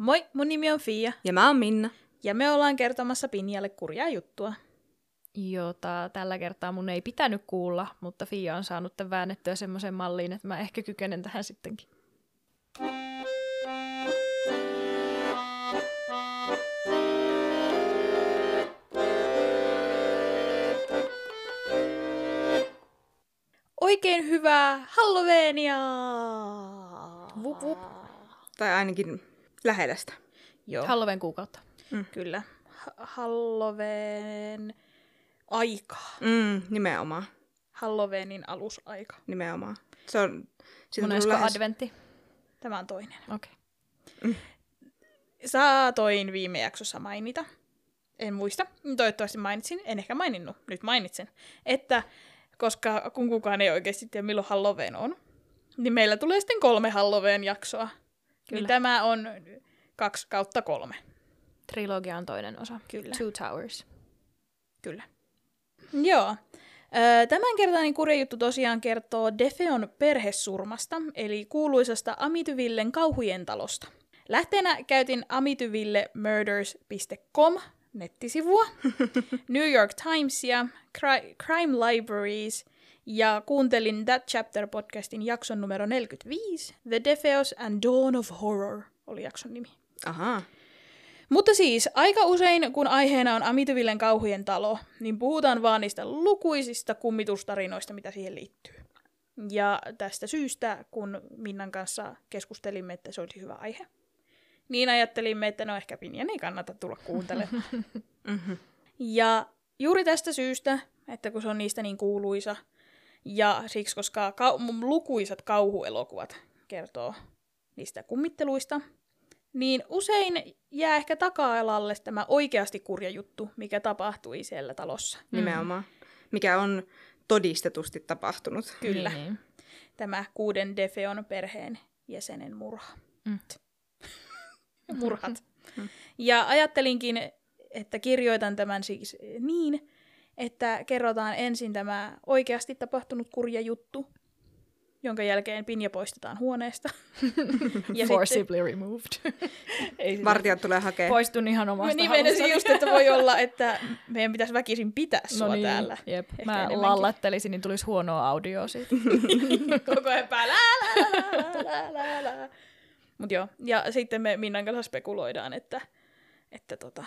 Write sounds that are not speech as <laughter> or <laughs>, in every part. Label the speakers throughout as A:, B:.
A: Moi, mun nimi on Fia,
B: Ja mä oon Minna.
A: ja me ollaan kertomassa Pinjalle kurjaa juttua.
C: jota tällä kertaa mun ei pitänyt kuulla, mutta Fia on saanut tämän väännettyä semmoisen malliin, että mä ehkä kykenen tähän sittenkin.
A: Oikein hyvää Halloweenia!
C: Vup, vup.
B: Tai ainakin lähellä sitä.
A: Joo,
C: Halloween kuukautta.
A: kyllä. Ha- Halloween aikaa.
B: Mm, nimenomaan.
A: Halloweenin alusaika.
B: Nimenomaan. Se on...
C: Monesko
B: lähes...
C: adventti?
A: Tämä on toinen.
C: Okei.
A: Saatoin viime jaksossa mainita, en muista, toivottavasti mainitsin, en ehkä maininnut, nyt mainitsen, että koska kun kukaan ei oikeasti tiedä milloin Halloween on, niin meillä tulee sitten kolme Halloween-jaksoa. Niin
C: Kyllä.
A: tämä on kaksi kautta kolme,
C: Trilogia on toinen osa.
A: Kyllä.
C: Two Towers.
A: kyllä. Joo. Ö, Tämänkertainen kurjajuttu tosiaan kertoo Defeon perhesurmasta, eli kuuluisasta Amityvillen kauhujen talosta. Lähteenä käytin amityvillemurders.com nettisivua, <laughs> New York Timesia, Cri- Crime Libraries ja kuuntelin That Chapter podcastin jakson numero 45, The Defeos and Dawn of Horror oli jakson nimi.
B: Ahaa.
A: Mutta siis, aika usein, kun aiheena on Amityvillen kauhujen talo, niin puhutaan vaan niistä lukuisista kummitustarinoista, mitä siihen liittyy. Ja tästä syystä, kun Minnan kanssa keskustelimme, että se olisi hyvä aihe, niin ajattelimme, että no ehkä Pinjan ei kannata tulla kuuntelemaan.
B: Mm-hmm. <laughs>
A: Ja juuri tästä syystä, että kun se on niistä niin kuuluisa, ja siksi, koska kau- lukuisat kauhuelokuvat kertoo niistä kummitteluista, niin usein jää ehkä taka-alalle tämä oikeasti kurja juttu, mikä tapahtui siellä talossa.
B: Nimenomaan. Mikä on todistetusti tapahtunut.
A: Kyllä,
C: Niin,
A: tämä kuuden Defeon perheen jäsenen murha.
C: Mm. <laughs>
A: Murhat. Ja ajattelinkin, että kirjoitan tämän siis niin, että kerrotaan ensin tämä oikeasti tapahtunut kurja juttu, jonka jälkeen Pinja poistetaan huoneesta. <laughs> ja
C: Forcibly removed. <laughs>
A: ei sitä-
B: Vartijat tulee hakemaan.
C: Poistun ihan
A: Mä
C: omasta
A: niin
C: halustani.
A: just, että voi olla, että meidän pitäisi väkisin pitää sua
C: No niin,
A: täällä.
C: jep.
A: Ehkä
C: Mä
A: enemmänkin.
C: lallattelisin, niin tulisi huonoa audioa siitä. <laughs>
A: Koko ajan päällä. Mut joo, ja sitten me Minnan kanssa spekuloidaan, että, että tota,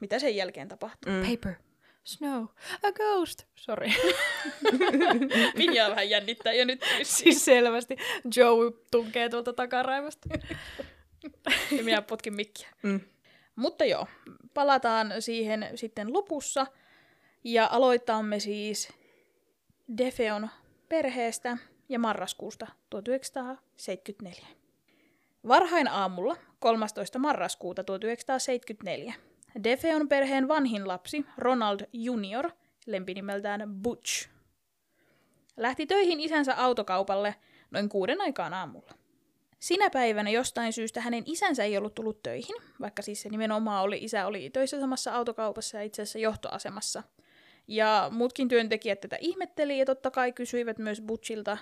A: mitä sen jälkeen tapahtuu.
B: Mm.
C: Paper. Snow. A ghost. Sorry. <laughs>
A: Minjaa vähän jännittää jo nyt.
C: siis selvästi Joe tunkee tuolta takaraivasta.
A: Ja minä potkin mikkiä.
B: Mm.
A: Mutta joo, palataan siihen sitten lopussa. Ja aloitamme siis Defeon perheestä ja marraskuusta 1974. Varhain aamulla 13. marraskuuta 1974 Defeon perheen vanhin lapsi, Ronald Junior, lempinimeltään Butch, lähti töihin isänsä autokaupalle noin kuuden aikaan aamulla. Sinä päivänä jostain syystä hänen isänsä ei ollut tullut töihin, vaikka siis se nimenomaan oli, isä oli töissä samassa autokaupassa ja itse asiassa johtoasemassa. Ja muutkin työntekijät tätä ihmetteli ja totta kai kysyivät myös Butchilta,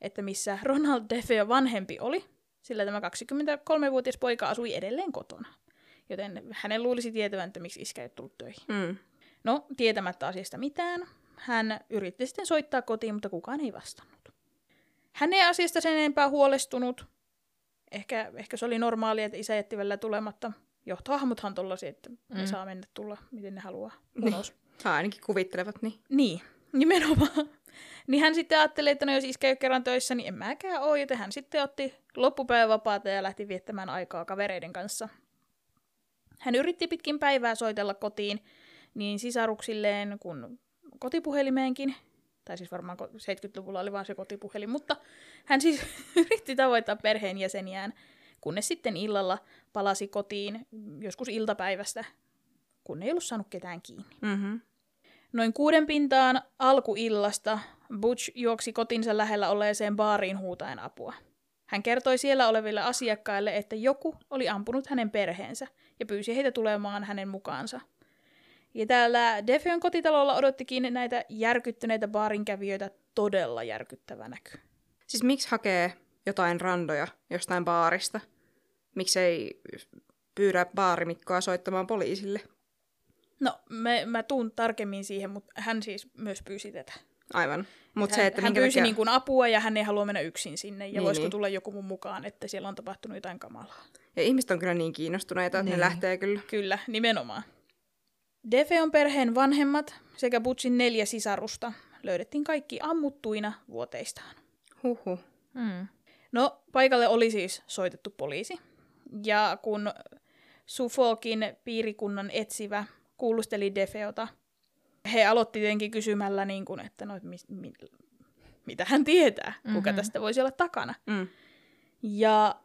A: että missä Ronald Defeo vanhempi oli, sillä tämä 23-vuotias poika asui edelleen kotona. Joten hänen luulisi tietävän, että miksi iskä ei tullut töihin.
B: Mm.
A: No, tietämättä asiasta mitään, hän yritti sitten soittaa kotiin, mutta kukaan ei vastannut. Hän ei asiasta sen enempää huolestunut. Ehkä, ehkä se oli normaalia, että isä jätti välillä tulematta. Johtohahmothan tollasia, että mm. ne saa mennä tulla, miten ne haluaa
B: Niin.
A: ulos. <laughs>
B: Ha, ainakin kuvittelevat niin.
A: Niin, nimenomaan. <laughs> Niin hän sitten ajatteli, että no jos iskä ei ole kerran töissä, niin en mäkään ole, joten hän sitten otti loppupäivän vapaata ja lähti viettämään aikaa kavereiden kanssa. Hän yritti pitkin päivää soitella kotiin niin sisaruksilleen kuin kotipuhelimeenkin. Tai siis varmaan ko- 70-luvulla oli vain se kotipuhelin, mutta hän siis <laughs> yritti tavoittaa perheenjäseniään, kunnes sitten illalla palasi kotiin joskus iltapäivästä, kun ei ollut saanut ketään kiinni.
B: Mm-hmm.
A: Noin kuuden pintaan alkuillasta Butch juoksi kotinsa lähellä olleeseen baariin huutaen apua. Hän kertoi siellä oleville asiakkaille, että joku oli ampunut hänen perheensä ja pyysi heitä tulemaan hänen mukaansa. Ja täällä Defeon kotitalolla odottikin näitä järkyttyneitä baarinkävijöitä todella järkyttävä näky.
B: Siis miksi hakee jotain randoja jostain baarista? Miksei pyydä baarimikkoa soittamaan poliisille.
A: No, me, mä tuun tarkemmin siihen, mutta hän siis myös pyysi tätä.
B: Aivan. Mut
A: hän,
B: se, että
A: hän pyysi
B: takia...
A: niin kuin apua ja hän ei halua mennä yksin sinne. Ja
B: Niin,
A: voisiko
B: niin.
A: tulla joku mun mukaan, että siellä on tapahtunut jotain kamalaa.
B: Ja ihmiset on kyllä niin kiinnostuneita, että
C: Niin.
B: ne lähtee kyllä.
A: Kyllä, nimenomaan. Defeon perheen vanhemmat sekä Butchin neljä sisarusta löydettiin kaikki ammuttuina vuoteistaan.
B: Huhu.
C: Mm.
A: No, paikalle oli siis soitettu poliisi. Ja kun Suffolkin piirikunnan etsivä kuulusteli Defeota, he aloitti tietenkin kysymällä, niin kuin, että no, mi, mi, mitä hän tietää, kuka
C: Mhm.
A: tästä voisi olla takana.
B: Mm.
A: Ja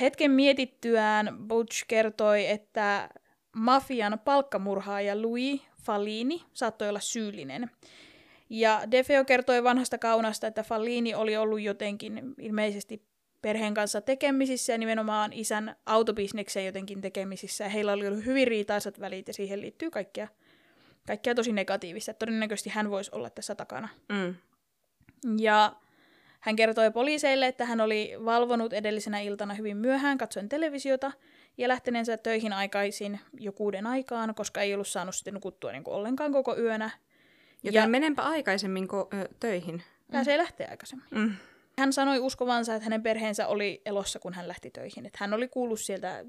A: hetken mietittyään Butch kertoi, että mafian palkkamurhaaja Louis Fallini saattoi olla syyllinen. Ja Defeo kertoi vanhasta kaunasta, että Fallini oli ollut jotenkin ilmeisesti perheen kanssa tekemisissä ja nimenomaan isän autobisneksen jotenkin tekemisissä. Ja heillä oli ollut hyvin riitaisat välit ja siihen liittyy kaikkea, kaikkea tosi negatiivista. Todennäköisesti hän voisi olla tässä takana.
B: Mm.
A: Ja hän kertoi poliiseille, että hän oli valvonut edellisenä iltana hyvin myöhään katsoen televisiota ja lähteneensä töihin aikaisin jo kuuden aikaan, koska ei ollut saanut sitten nukuttua niin kuin ollenkaan koko yönä.
B: Joten
A: Ja-
B: menenpä aikaisemmin ko- ö, töihin.
A: Pääsee lähteä aikaisemmin.
B: Mm.
A: Hän sanoi uskovansa, että hänen perheensä oli elossa, kun hän lähti töihin. Että hän oli kuullut sieltä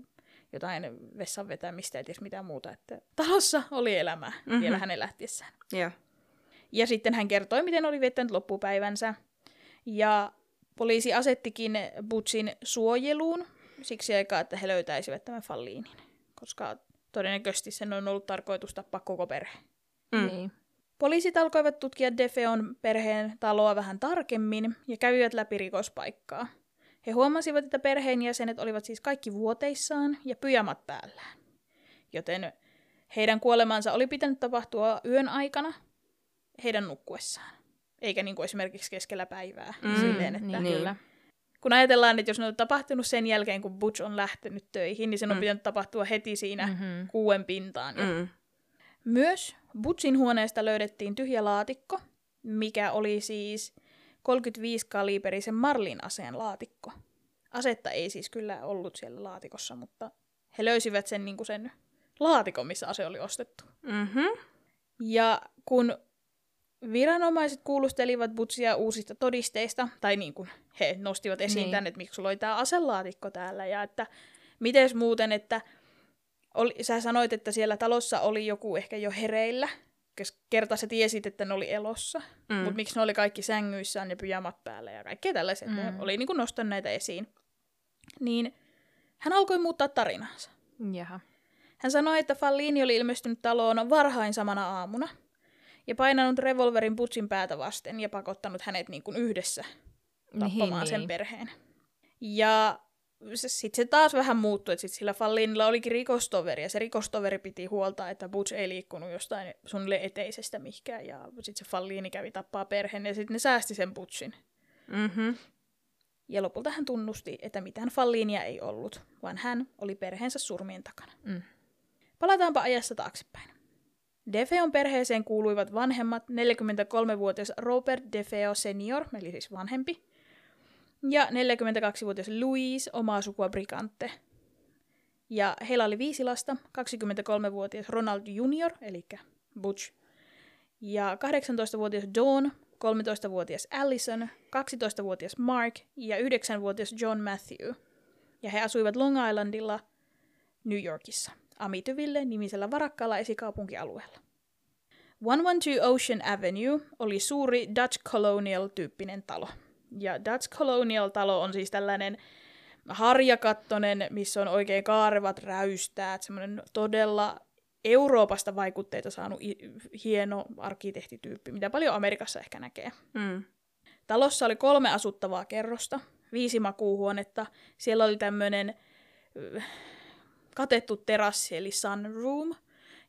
A: jotain vessan vetämistä ja ties mitä muuta. Että talossa oli elämää
B: Mhm.
A: mm-hmm. vielä hänen lähtiessään.
B: Joo.
A: Ja sitten hän kertoi, miten oli viettänyt loppupäivänsä. Ja poliisi asettikin Butchin suojeluun siksi aikaa, että he löytäisivät tämän Falliinin. Koska todennäköisesti sen on ollut tarkoitus tappaa koko perhe.
B: Mm.
C: Niin.
A: Poliisit alkoivat tutkia Defeon perheen taloa vähän tarkemmin ja kävivät läpi rikospaikkaa. He huomasivat, että perheenjäsenet olivat siis kaikki vuoteissaan ja pyjamat päällään. Joten heidän kuolemansa oli pitänyt tapahtua yön aikana heidän nukkuessaan. Eikä niin kuin esimerkiksi keskellä päivää.
B: Mm,
A: silleen, että
C: Niin, kyllä.
A: Kun ajatellaan, että jos ne on tapahtunut sen jälkeen, kun Butch on lähtenyt töihin, niin sen on
B: Mm.
A: pitänyt tapahtua heti siinä
C: Mm-hmm.
A: kuuen pintaan. Ja
B: Mm.
A: myös Butchin huoneesta löydettiin tyhjä laatikko, mikä oli siis 35 kaliberisen Marlin aseen laatikko. Asetta ei siis kyllä ollut siellä laatikossa, mutta he löysivät sen, niin kuin sen laatikon, missä ase oli ostettu.
B: Mm-hmm.
A: Ja kun viranomaiset kuulustelivat Butchia uusista todisteista, tai niin kuin he nostivat esiin
C: Niin.
A: tänne, että miksi sulla oli tämä aselaatikko täällä, ja että mites muuten, että oli, sä sanoit, että siellä talossa oli joku ehkä jo hereillä, kerta sä tiesit, että ne oli elossa,
B: Mm.
A: mutta miksi ne oli kaikki sängyissään ja pyjamat päällä ja kaikkea tällaiset, mm. ne oli niin kuin nostanut näitä esiin. Niin hän alkoi muuttaa tarinaansa.
C: Jaha.
A: Hän sanoi, että Fallini oli ilmestynyt taloon varhain samana aamuna ja painanut revolverin Butchin päätä vasten ja pakottanut hänet niin kuin yhdessä tappamaan sen perheen. Ja sitten se taas vähän muuttui, että sit sillä Fallinilla olikin rikostoveri, ja se rikostoveri piti huolta, että Butch ei liikkunut jostain suunnilleen eteisestä mihinkään, ja sitten se Fallini kävi tappaa perheen, ja sitten ne säästi sen Butchin.
B: Mm-hmm.
A: Ja lopulta hän tunnusti, että mitään Fallinia ei ollut, vaan hän oli perheensä surmien takana.
C: Mm.
A: Palataanpa ajassa taaksepäin. Defeon perheeseen kuuluivat vanhemmat 43-vuotias Robert Defeo senior, eli siis vanhempi, ja 42-vuotias Louise, omaa sukua Brigante. Ja heillä oli viisi lasta, 23-vuotias Ronald Junior, eli Butch, ja 18-vuotias Dawn, 13-vuotias Allison, 12-vuotias Mark ja 9-vuotias John Matthew. Ja he asuivat Long Islandilla New Yorkissa, Amityville nimisellä varakkaalla esikaupunkialueella. 112 Ocean Avenue oli suuri Dutch Colonial-tyyppinen talo. Ja Dutch Colonial-talo on siis tällainen harjakattonen, missä on oikein kaarevat räystäät, semmoinen todella Euroopasta vaikutteita saanut hieno arkkitehtityyppi, mitä paljon Amerikassa ehkä näkee.
B: Mm.
A: Talossa oli kolme asuttavaa kerrosta, viisi makuuhuonetta. Siellä oli tämmöinen katettu terassi, eli sunroom.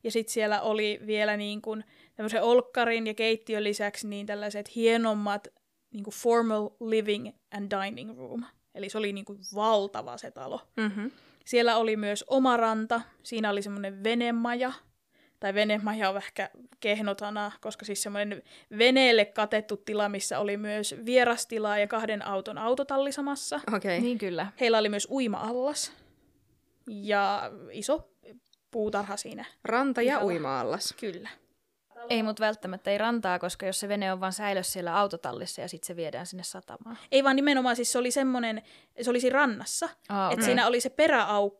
A: Ja sitten siellä oli vielä niin kuin tämmöisen olkkarin ja keittiön lisäksi niin tällaiset hienommat niin kuin formal living and dining room. Eli se oli niin kuin valtava se talo.
B: Mm-hmm.
A: Siellä oli myös oma ranta, siinä oli semmoinen venemaja, tai venemaja on ehkä kehnotana, koska siis semmoinen veneelle katettu tila, missä oli myös vierastilaa ja kahden auton autotalli samassa.
B: Okei. Okay.
C: Niin kyllä.
A: Heillä oli myös uima-allas. ja iso puutarha siinä.
B: Ranta ja uima-allas.
A: Kyllä.
C: Ei mut välttämättä ei rantaa, koska jos se vene on vaan säilössä siellä autotallissa ja sitten se viedään sinne satamaan.
A: Ei vaan nimenomaan, siis se oli semmoinen, se oli siinä rannassa,
C: Aa,
A: että
C: okei.
A: siinä oli se perä au,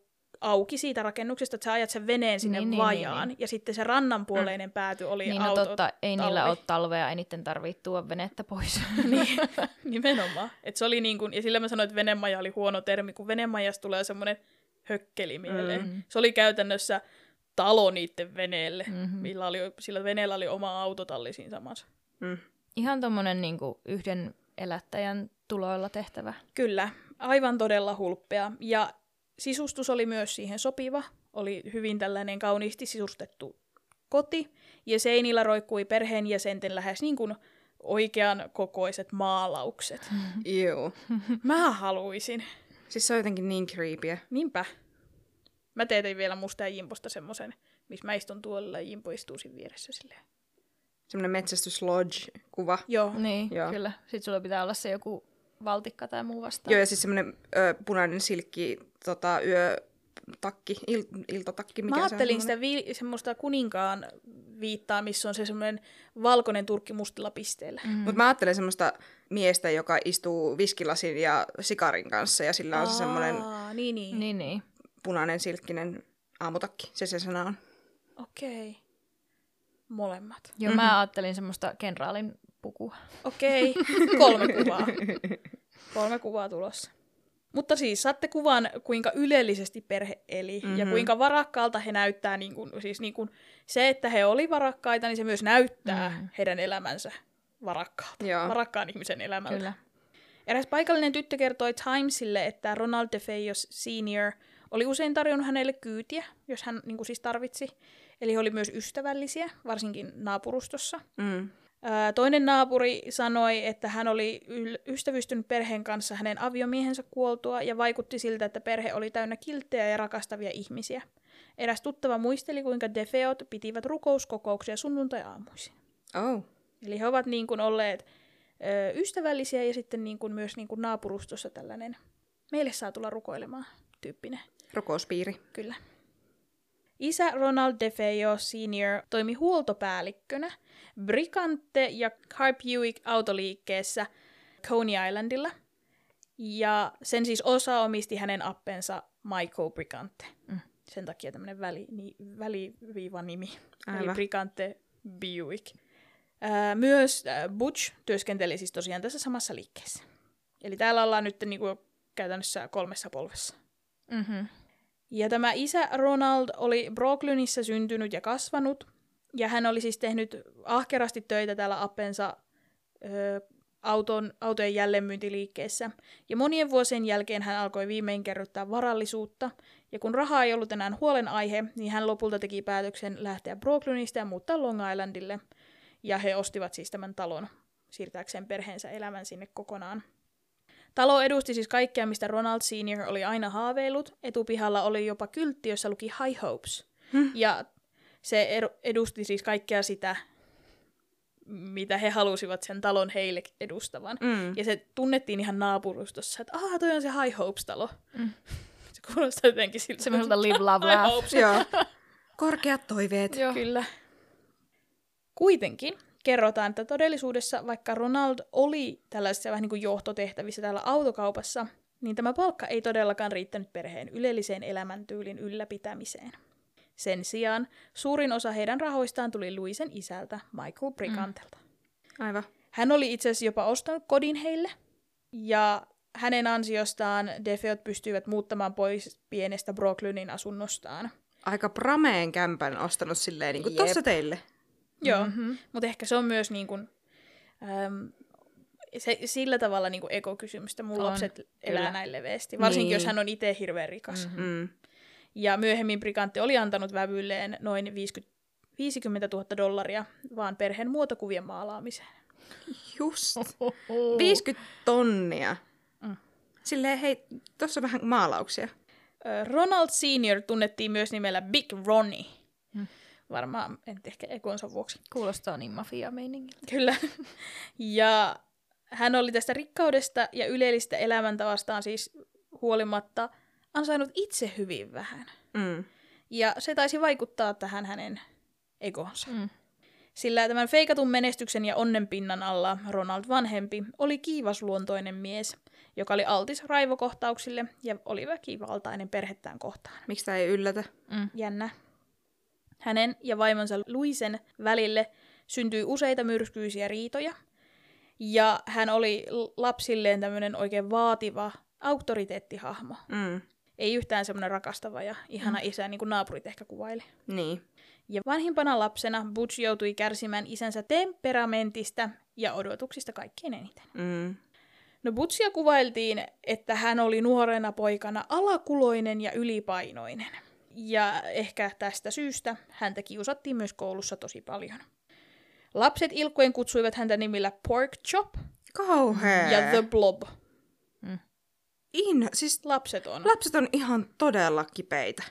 A: auki siitä rakennuksesta, että sä ajat sen veneen sinne
C: Niin,
A: niin,
C: niin,
A: vajaan,
C: niin,
A: ja sitten se rannanpuoleinen mm. pääty oli
C: Niin no
A: auto.
C: totta, ei niillä
A: talvi.
C: ole talvea, ei niiden tarvitse tuoda venettä pois. <laughs> <laughs>
A: niin, nimenomaan. Et se oli niin kuin, ja sillä mä sanoin, että venemaja oli huono termi, kun venemajasta tulee semmoinen hökkeli mieleen.
C: Mm.
A: Se oli käytännössä talo niiden veneelle,
C: Mhm.
A: mm-hmm. millä oli, sillä veneellä oli oma autotalli siinä samassa.
B: Mm.
C: Ihan tommonen niinku yhden elättäjän tuloilla tehtävä.
A: Kyllä, aivan todella hulppea. Ja sisustus oli myös siihen sopiva. Oli hyvin tällainen kauniisti sisustettu koti. Ja seinillä roikkui perheenjäsenten lähes niin kuin oikean kokoiset maalaukset.
B: Joo.
A: Mä haluaisin.
B: Siis se on jotenkin niin creepyä.
A: Niinpä. Mä teetin vielä musta ja Jimposta semmoisen, missä mä istun tuolilla ja Jimpo istuu siinä vieressä silleen.
B: Semmoinen metsästyslodge-kuva.
A: Joo.
C: Niin,
B: Joo.
C: kyllä. Sitten sulla pitää olla se joku valtikka tai muu vastaan.
B: Joo, ja siis semmoinen ö, punainen silkki tota, yötakki, il, iltatakki. Mikä
A: Mä
B: se on
A: ajattelin sitä vi- semmoista kuninkaan viittaa, missä on se semmoinen valkoinen turkki mustilla pisteillä.
C: Mm.
B: Mutta mä ajattelen semmoista miestä, joka istuu viskilasin ja sikarin kanssa, ja sillä on se semmoinen
A: Aa, niin, niin.
C: Niin, niin.
B: Punainen silkkinen aamutakki. Se se sana on.
A: Okei. Molemmat.
C: Joo, mm-hmm. mä ajattelin semmoista kenraalin pukua.
A: Okei, <laughs> kolme kuvaa. Kolme kuvaa tulossa. Mutta siis saatte kuvan, kuinka ylellisesti perhe eli mm-hmm. ja kuinka varakkaalta he näyttää. Niin kuin, siis niin kuin se, että he oli varakkaita, niin se myös näyttää mm. heidän elämänsä varakkaalta.
B: Joo.
A: Varakkaan ihmisen elämältä.
C: Kyllä.
A: Eräs paikallinen tyttö kertoi Timesille, että Ronald DeFeos Senior oli usein tarjonnut hänelle kyytiä, jos hän niin kuin siis tarvitsi. Eli he oli myös ystävällisiä, varsinkin naapurustossa.
B: Mm.
A: Toinen naapuri sanoi, että hän oli ystävystynyt perheen kanssa hänen aviomiehensä kuoltua ja vaikutti siltä, että perhe oli täynnä kilttejä ja rakastavia ihmisiä. Eräs tuttava muisteli, kuinka Defeot pitivät rukouskokouksia sunnuntai-aamuisin.
B: Oh.
A: Eli he ovat niin kuin olleet ö, ystävällisiä ja sitten niin kuin myös niin kuin naapurustossa tällainen meille saa tulla rukoilemaan tyyppinen.
B: Rukouspiiri.
A: Kyllä. Isä Ronald DeFeo Sr. toimi huoltopäällikkönä Bricante ja Car Buick autoliikkeessä Coney Islandilla. Ja sen siis osa omisti hänen appensa Michael Bricante.
C: Mm.
A: Sen takia tämmöinen väli, ni, väliviiva nimi. Eli
B: Aivan.
A: Bricante Buick. Ää, myös ää, Butch työskenteli siis tosiaan tässä samassa liikkeessä. Eli täällä ollaan nyt niinku käytännössä kolmessa polvessa.
C: Mm-hmm.
A: Ja tämä isä Ronald oli Brooklynissa syntynyt ja kasvanut, ja hän oli siis tehnyt ahkerasti töitä täällä appensa ö, auton, autojen jälleenmyyntiliikkeessä. Ja monien vuosien jälkeen hän alkoi viimein kerryttää varallisuutta, ja kun rahaa ei ollut enää huolenaihe, niin hän lopulta teki päätöksen lähteä Brooklynista ja muuttaa Long Islandille. Ja he ostivat siis tämän talon siirtääkseen perheensä elämän sinne kokonaan. Talo edusti siis kaikkea, mistä Ronald Senior oli aina haaveillut. Etupihalla oli jopa kyltti, jossa luki High Hopes.
B: Hmm.
A: Ja se edu- edusti siis kaikkea sitä, mitä he halusivat sen talon heille edustavan.
B: Mm.
A: Ja se tunnettiin ihan naapurustossa, että aah, toi on se High Hopes-talo.
C: Mm. <laughs>
A: Se kuulostaa jotenkin siltä.
C: Semmoiselta live, love, laugh.
B: Joo. Korkeat toiveet.
C: Joo.
A: Kyllä. Kuitenkin kerrotaan, että todellisuudessa, vaikka Ronald oli tällaisissa vähän niin kuin johtotehtävissä täällä autokaupassa, niin tämä palkka ei todellakaan riittänyt perheen ylelliseen elämäntyylin ylläpitämiseen. Sen sijaan suurin osa heidän rahoistaan tuli Luisen isältä, Michael Brigantelta.
B: Aivan.
A: Hän oli itse asiassa jopa ostanut kodin heille, ja hänen ansiostaan Defeot pystyivät muuttamaan pois pienestä Brooklynin asunnostaan.
B: Aika prameen kämpän ostanut silleen, niin kuin
A: Jep.
B: tossa teille.
A: Joo,
C: Mhm.
A: mm-hmm. mutta ehkä se on myös niin kuin, äm, se, sillä tavalla niin kuin ekokysymys, että mun
C: On,
A: lapset elää
C: kyllä.
A: näin leveästi. Varsinkin,
B: Niin.
A: jos hän on itse hirveän rikas. Mm-hmm.
B: Mm.
A: Ja myöhemmin Brigantte oli antanut vävylleen noin 50, 50 000 dollaria vaan perheen muotokuvien maalaamiseen.
B: Just. 50 tonnia.
A: Mm.
B: Silleen, hei, tossa on vähän maalauksia.
A: Ronald Senior tunnettiin myös nimellä Big Ronnie. Varmaan, en ehkä ekonsa vuoksi.
C: Kuulostaa niin mafia-meiningiltä.
A: Kyllä. <laughs> Ja hän oli tästä rikkaudesta ja ylellistä elämäntavastaan siis huolimatta ansainnut itse hyvin vähän.
B: Mm.
A: Ja se taisi vaikuttaa tähän hänen egoonsa.
C: Mm.
A: Sillä tämän feikatun menestyksen ja onnenpinnan alla Ronald vanhempi oli kiivasluontoinen mies, joka oli altis raivokohtauksille ja oli väkivaltainen perhettään kohtaan.
B: Miksi tämä ei yllätä?
C: Mm.
A: Jännä. Hänen ja vaimonsa Luisen välille syntyi useita myrskyisiä riitoja, ja hän oli lapsilleen tämmöinen oikein vaativa auktoriteettihahmo.
B: Mm.
A: Ei yhtään semmoinen rakastava ja ihana mm. isä, niin kuin naapurit ehkä kuvaili.
B: Niin.
A: Ja vanhimpana lapsena Butch joutui kärsimään isänsä temperamentista ja odotuksista kaikkein eniten.
B: Mm.
A: No Butchia kuvailtiin, että hän oli nuorena poikana alakuloinen ja ylipainoinen. Ja ehkä tästä syystä häntä kiusattiin myös koulussa tosi paljon. Lapset ilkkojen kutsuivat häntä nimillä Pork Chop
B: Kauhea.
A: ja The Blob.
B: In, siis
A: Lapset on.
B: lapset on ihan todella kipeitä.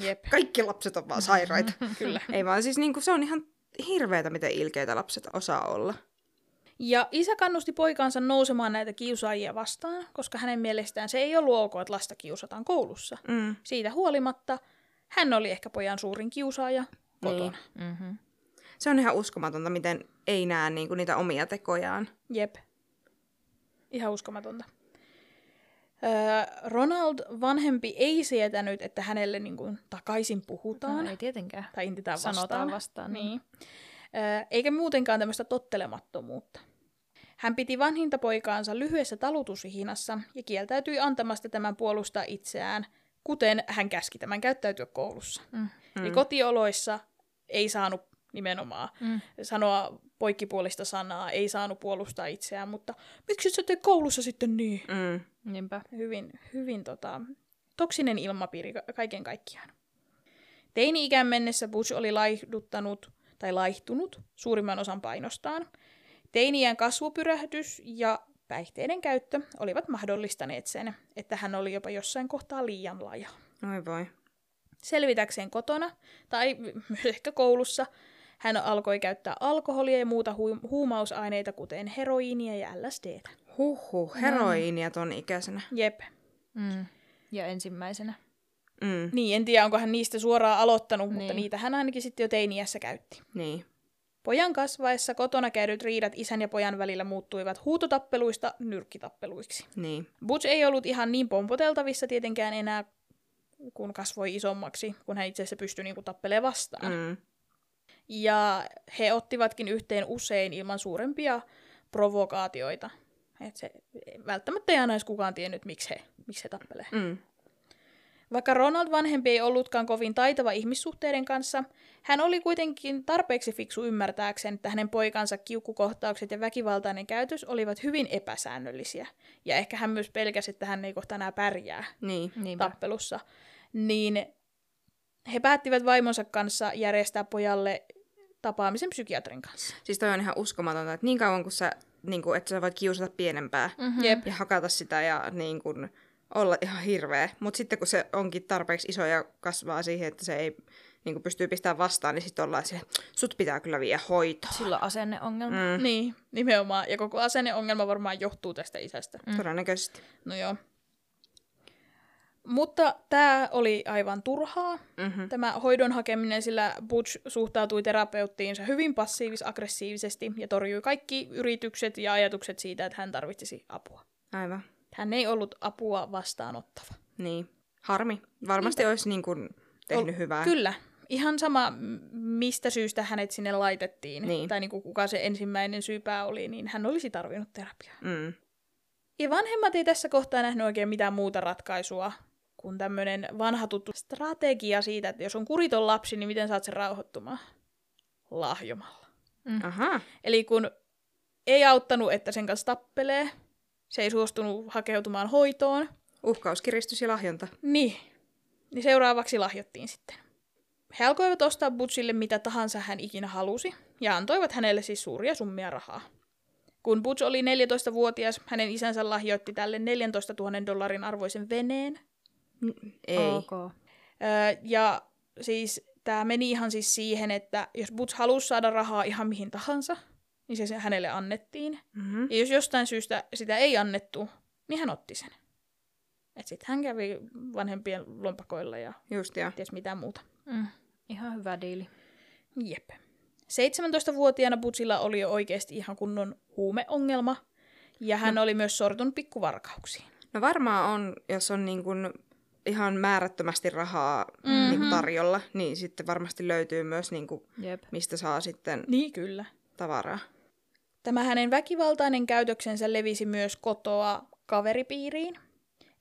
A: Jep,
B: Kaikki lapset on vaan sairaita. <laughs>
A: kyllä.
B: Ei vaan siis niinku, se on ihan hirveetä, miten ilkeitä lapset osaa olla.
A: Ja isä kannusti poikaansa nousemaan näitä kiusaajia vastaan, koska hänen mielestään se ei ollut ok, että lasta kiusataan koulussa.
B: Mm.
A: Siitä huolimatta hän oli ehkä pojan suurin kiusaaja kotona.
B: Niin.
C: Mm-hmm.
B: Se on ihan uskomatonta, miten ei näe niinku niitä omia tekojaan.
A: Jep. Ihan uskomatonta. Öö, Ronald vanhempi ei sietänyt, että hänelle niin kuin, takaisin puhutaan.
C: No, ei tietenkään.
A: tai intetään vastaan.
C: Sanotaan vastaan, niin.
A: Niin. Öö, eikä muutenkaan tämmöistä tottelemattomuutta. Hän piti vanhinta poikaansa lyhyessä talutushihnassa ja kieltäytyi antamasta tämän puolustaa itseään, kuten hän käski tämän käyttäytyä koulussa.
C: Mm.
A: Eli kotioloissa ei saanut nimenomaan
C: Mm.
A: sanoa poikkipuolista sanaa, ei saanut puolustaa itseään, mutta miksi sä teet koulussa sitten niin?
B: Mm.
C: Niinpä.
A: Hyvin, hyvin tota, toksinen ilmapiiri ka- kaiken kaikkiaan. Teini-ikään mennessä Bush oli laihduttanut tai laihtunut suurimman osan painostaan. Teiniän kasvupyrähdys ja päihteiden käyttö olivat mahdollistaneet sen, että hän oli jopa jossain kohtaa liian laaja.
B: Oi voi.
A: Selvitäkseen kotona tai myös <laughs> ehkä koulussa hän alkoi käyttää alkoholia ja muuta hu- huumausaineita, kuten heroiinia ja LSDtä.
B: Huhhuh, heroiinia ton ikäisenä.
A: Jep.
C: Mm. Ja ensimmäisenä.
B: Mm.
A: Niin, en tiedä, onko hän niistä suoraan aloittanut, niin. mutta niitä hän ainakin sitten jo teiniässä käytti.
B: Niin.
A: Pojan kasvaessa kotona käydyt riidat isän ja pojan välillä muuttuivat huutotappeluista nyrkkitappeluiksi.
B: Niin.
A: Butch ei ollut ihan niin pompoteltavissa tietenkään enää, kun kasvoi isommaksi, kun hän itse asiassa pystyi niinku tappelemaan vastaan.
B: Mm.
A: Ja he ottivatkin yhteen usein ilman suurempia provokaatioita. Et se välttämättä ei aina edes kukaan tiennyt, miksi he, miksi he tappelee.
B: Mm.
A: Vaikka Ronald vanhempi ei ollutkaan kovin taitava ihmissuhteiden kanssa, hän oli kuitenkin tarpeeksi fiksu ymmärtääkseen, että hänen poikansa kiukkukohtaukset ja väkivaltainen käytös olivat hyvin epäsäännöllisiä. Ja ehkä hän myös pelkäsi, että hän ei kohta enää pärjää
B: Niin.
C: Niinpä.
A: tappelussa. Niin he päättivät vaimonsa kanssa järjestää pojalle tapaamisen psykiatrin kanssa.
B: Siis toi on ihan uskomatonta, että niin kauan kun sä, niin kun, että sä voit kiusata pienempää
C: Mm-hmm.
A: Jep.
B: ja hakata sitä ja niin kun, olla ihan hirveä. Mutta sitten kun se onkin tarpeeksi iso ja kasvaa siihen, että se ei niin kun pystyy pistämään vastaan, niin sitten ollaan se, sut pitää kyllä viedä hoitoon.
C: Sillä on asenneongelma. Mm.
A: Niin, nimenomaan. Ja koko asenneongelma varmaan johtuu tästä isästä.
B: Mm. Todennäköisesti.
A: No joo. Mutta tämä oli aivan turhaa,
B: Mm-hmm.
A: tämä hoidon hakeminen, sillä Butch suhtautui terapeuttiinsa hyvin passiivis-aggressiivisesti ja torjui kaikki yritykset ja ajatukset siitä, että hän tarvitsisi apua.
B: Aivan.
A: Hän ei ollut apua vastaanottava.
B: Niin. Harmi. Varmasti olisi niin kun, tehnyt
A: Ol-
B: hyvää.
A: Kyllä. Ihan sama, mistä syystä hänet sinne laitettiin,
B: Niin.
A: tai niin kuin kuka se ensimmäinen syypää oli, niin hän olisi tarvinnut terapiaa.
B: Mm.
A: Ja vanhemmat ei tässä kohtaa nähnyt oikein mitään muuta ratkaisua kuin tämmöinen vanha tuttu strategia siitä, että jos on kuriton lapsi, niin miten saat sen rauhoittumaan? Lahjomalla.
B: Aha.
A: Eli kun ei auttanut, että sen kanssa tappelee, se ei suostunut hakeutumaan hoitoon,
B: Uhkaus, kiristys ja lahjonta.
A: niin, niin seuraavaksi lahjottiin sitten. He alkoivat ostaa Butchille mitä tahansa hän ikinä halusi, ja antoivat hänelle siis suuria summia rahaa. Kun Butch oli 14-vuotias, hänen isänsä lahjoitti tälle 14 000 dollarin arvoisen veneen.
B: Ei.
C: Ok.
A: Öö, ja siis tämä meni ihan siis siihen, että jos Butch halusi saada rahaa ihan mihin tahansa, niin se, se hänelle annettiin.
B: Mm-hmm.
A: Ja jos jostain syystä sitä ei annettu, niin hän otti sen. Et sitten hän kävi vanhempien lompakoilla ja
B: Just joo.
A: ties mitä muuta.
C: Mm. Ihan hyvä diili.
A: Jep. 17-vuotiaana Butsilla oli jo oikeasti ihan kunnon huumeongelma, ja hän no. oli myös sortunut pikkuvarkauksiin.
B: No varmaan on, jos on niin kuin ihan määrättömästi rahaa mm-hmm. niin kuin tarjolla, niin sitten varmasti löytyy myös, niin kuin,
C: Jep.
B: mistä saa sitten
A: Niin kyllä.
B: tavaraa.
A: Tämä hänen väkivaltainen käytöksensä levisi myös kotoa kaveripiiriin.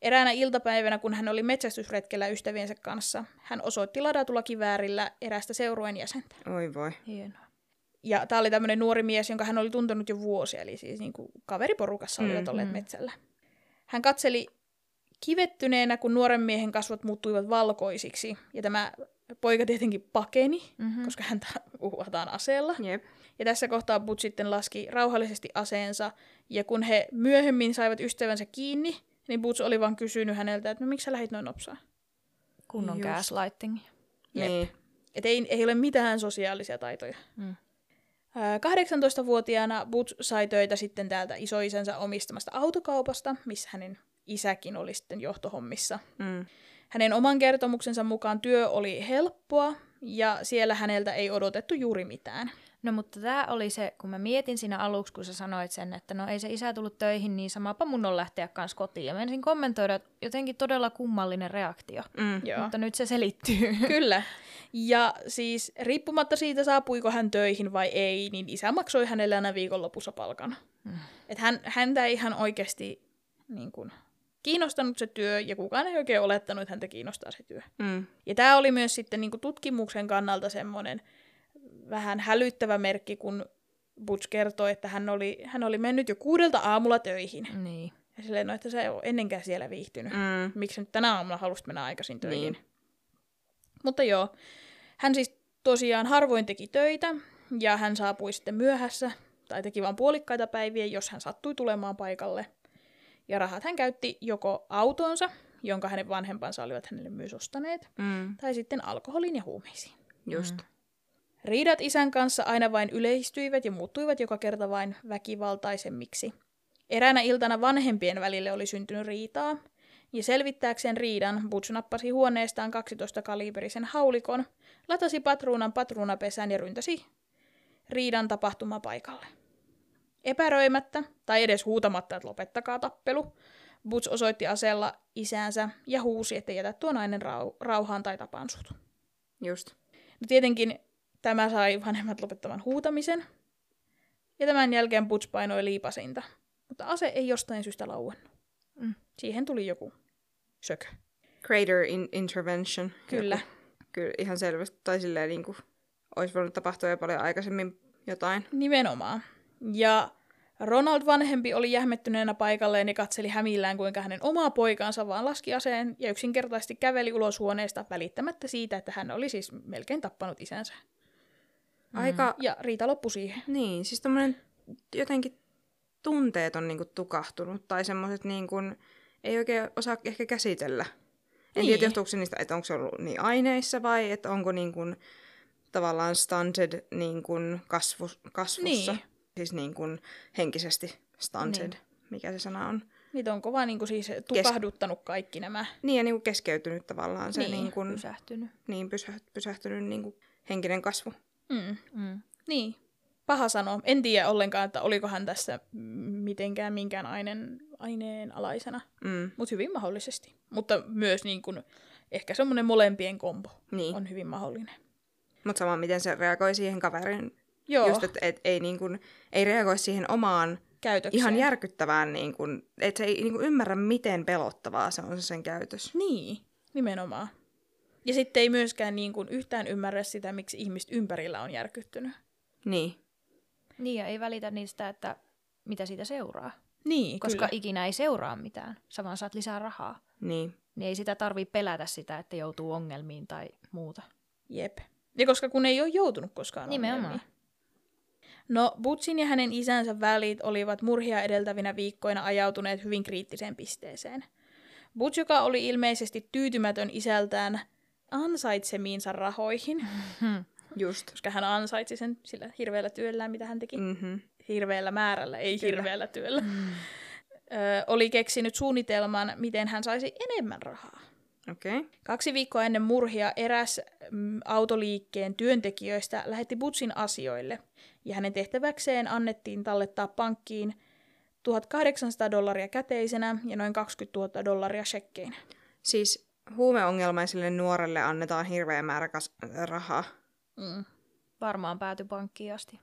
A: Eräänä iltapäivänä, kun hän oli metsästysretkellä ystäviensä kanssa, hän osoitti ladatulla kiväärillä erästä seurueen jäsentä.
B: Oi voi.
C: Hienoa.
A: Ja tämä oli tämmöinen nuori mies, jonka hän oli tuntenut jo vuosia, eli siis niin kuin kaveriporukassa olivat
B: Mm,
A: olleet metsällä. Hän katseli kivettyneenä, kun nuoren miehen kasvot muuttuivat valkoisiksi, ja tämä poika tietenkin pakeni,
C: Mm-hmm.
A: koska häntä uhataan aseella.
B: Jep.
A: Ja tässä kohtaa Butch sitten laski rauhallisesti aseensa, ja kun he myöhemmin saivat ystävänsä kiinni, niin Butch oli vaan kysynyt häneltä, että no miksi sä lähit noin nopsaa?
C: Kunnon
B: Just.
C: gaslighting.
A: Jep.
B: Niin.
A: Et ei, ei ole mitään sosiaalisia taitoja.
C: Mm.
A: Ää, 18-vuotiaana Butch sai töitä sitten täältä isoisänsä omistamasta autokaupasta, missä hänen isäkin oli sitten johtohommissa.
B: Mm.
A: Hänen oman kertomuksensa mukaan työ oli helppoa ja siellä häneltä ei odotettu juuri mitään.
C: No mutta tämä oli se, kun mä mietin siinä aluksi, kun sä sanoit sen, että no ei se isä tullut töihin, niin samapa mun on lähteä kanssa kotiin. Ja menisin kommentoida, että jotenkin todella kummallinen reaktio.
B: Mm.
A: Joo.
C: Mutta nyt se selittyy. <laughs>
A: Kyllä. Ja siis riippumatta siitä, saapuiko hän töihin vai ei, niin isä maksoi hänelle aina viikonlopussa palkan.
C: Mm.
A: Et hän, häntä ei ihan oikeasti niin kun, kiinnostanut se työ, ja kukaan ei oikein olettanut, että häntä kiinnostaa se työ.
B: Mm.
A: Ja tämä oli myös sitten niin tutkimuksen kannalta semmoinen vähän hälyttävä merkki, kun Butch kertoi, että hän oli, hän oli mennyt jo kuudelta aamulla töihin.
C: niin.
A: Ja silleen, no, että sä ei ole ennenkään siellä viihtynyt.
B: Mm.
A: Miksi nyt tänä aamuna halusit mennä aikaisin töihin?
B: Niin.
A: Niin. Mutta joo, hän siis tosiaan harvoin teki töitä, ja hän saapui sitten myöhässä, tai teki vain puolikkaita päiviä, jos hän sattui tulemaan paikalle. Ja rahat hän käytti joko autonsa, jonka hänen vanhempansa olivat hänelle myös ostaneet,
B: Mm.
A: tai sitten alkoholin ja huumeisiin.
B: Just.
C: Mm.
A: Riidat isän kanssa aina vain yleistyivät ja muuttuivat joka kerta vain väkivaltaisemmiksi. Eräänä iltana vanhempien välille oli syntynyt riitaa, ja selvittääkseen riidan Butch nappasi huoneestaan 12-kaliberisen haulikon, latasi patruunan patruunapesään ja ryntäsi riidan tapahtumapaikalle. Epäröimättä, tai edes huutamatta, että lopettakaa tappelu, Butch osoitti aseella isäänsä ja huusi, että jätä tuo nainen rau- rauhaan tai tapaan sut.
B: Just.
A: No tietenkin tämä sai vanhemmat lopettamaan huutamisen. Ja tämän jälkeen Butch painoi liipasinta. Mutta ase ei jostain syystä lauennut.
C: Mm.
A: Siihen tuli joku sökö.
B: Crater in intervention.
A: Kyllä.
B: Joku. Kyllä ihan selvästi. Tai silleen niin kuin, olisi voinut tapahtua jo paljon aikaisemmin jotain.
A: Nimenomaan. Ja Ronald vanhempi oli jähmettyneenä paikalleen ja katseli hämillään, kuinka hänen oma poikansa vaan laski aseen ja yksinkertaisesti käveli ulos huoneesta välittämättä siitä, että hän oli siis melkein tappanut isänsä.
B: Aika,
A: Ja Riita loppui siihen.
B: niin, siis tommonen jotenkin tunteet on niinku tukahtunut tai semmoiset niinku, ei oikein osaa ehkä käsitellä. En
A: Niin.
B: tiedä, johtuuko se niistä, että onko se ollut niin aineissa vai että onko niinku, tavallaan stunted niinku kasvu, kasvussa.
A: Niin.
B: Siis niinku henkisesti stunted, niin. mikä se sana on.
A: Niitä on kova niin kuin siis tukahduttanut kaikki nämä.
B: Niin ja niinku keskeytynyt tavallaan se
A: Niin,
B: niin, niinku,
C: Pysähtynyt.
B: niin pysä, pysähtynyt niinku henkinen kasvu.
A: Mm.
C: Mm.
A: Niin. Paha sanoa. En tiedä ollenkaan, että oliko hän tässä mitenkään minkään aineen, aineen alaisena.
B: Mm,
A: Mutta hyvin mahdollisesti. Mutta myös niin kun, ehkä semmoinen molempien kombo
B: niin.
A: on hyvin mahdollinen.
B: Mutta sama miten se reagoi siihen kaverin
A: Joo,
B: Just, että et, ei, niin kun, ei reagoi siihen omaan
A: käytökseen.
B: ihan järkyttävään, niin kun, että se ei niin kun, ymmärrä, miten pelottavaa se on se sen käytös.
A: Niin, nimenomaan. Ja sitten ei myöskään niin kun yhtään ymmärrä sitä, miksi ihmiset ympärillä on järkyttynyt.
B: Niin,
C: Niin, ja ei välitä niistä, että mitä siitä seuraa.
A: Niin,
C: Koska
A: kyllä.
C: ikinä ei seuraa mitään, sä vaan saat lisää rahaa.
B: niin,
C: Niin ei sitä tarvii pelätä sitä, että joutuu ongelmiin tai muuta.
A: Jep. Ja koska kun ei ole joutunut koskaan
C: Nimenomaan.
A: ongelmiin. No, Butsin ja hänen isänsä välit olivat murhia edeltävinä viikkoina ajautuneet hyvin kriittiseen pisteeseen. Butch, joka oli ilmeisesti tyytymätön isältään ansaitsemiinsa rahoihin, <laughs>
B: just.
A: koska hän ansaitsi sen sillä hirveällä työllään, mitä hän teki.
B: Mm-hmm.
A: Hirveällä määrällä, ei
B: Kyllä.
A: hirveällä työllä. ö, oli keksinyt suunnitelman, miten hän saisi enemmän rahaa.
B: Okay.
A: Kaksi viikkoa ennen murhia eräs mm, autoliikkeen työntekijöistä lähetti Butsin asioille, ja hänen tehtäväkseen annettiin tallettaa pankkiin 1800 dollaria käteisenä ja noin 20 000 dollaria shekkeinä.
B: Siis huumeongelmaiselle nuorelle annetaan hirveä määrä kas- rahaa.
A: Mm.
C: Varmaan pääty pankkiin asti.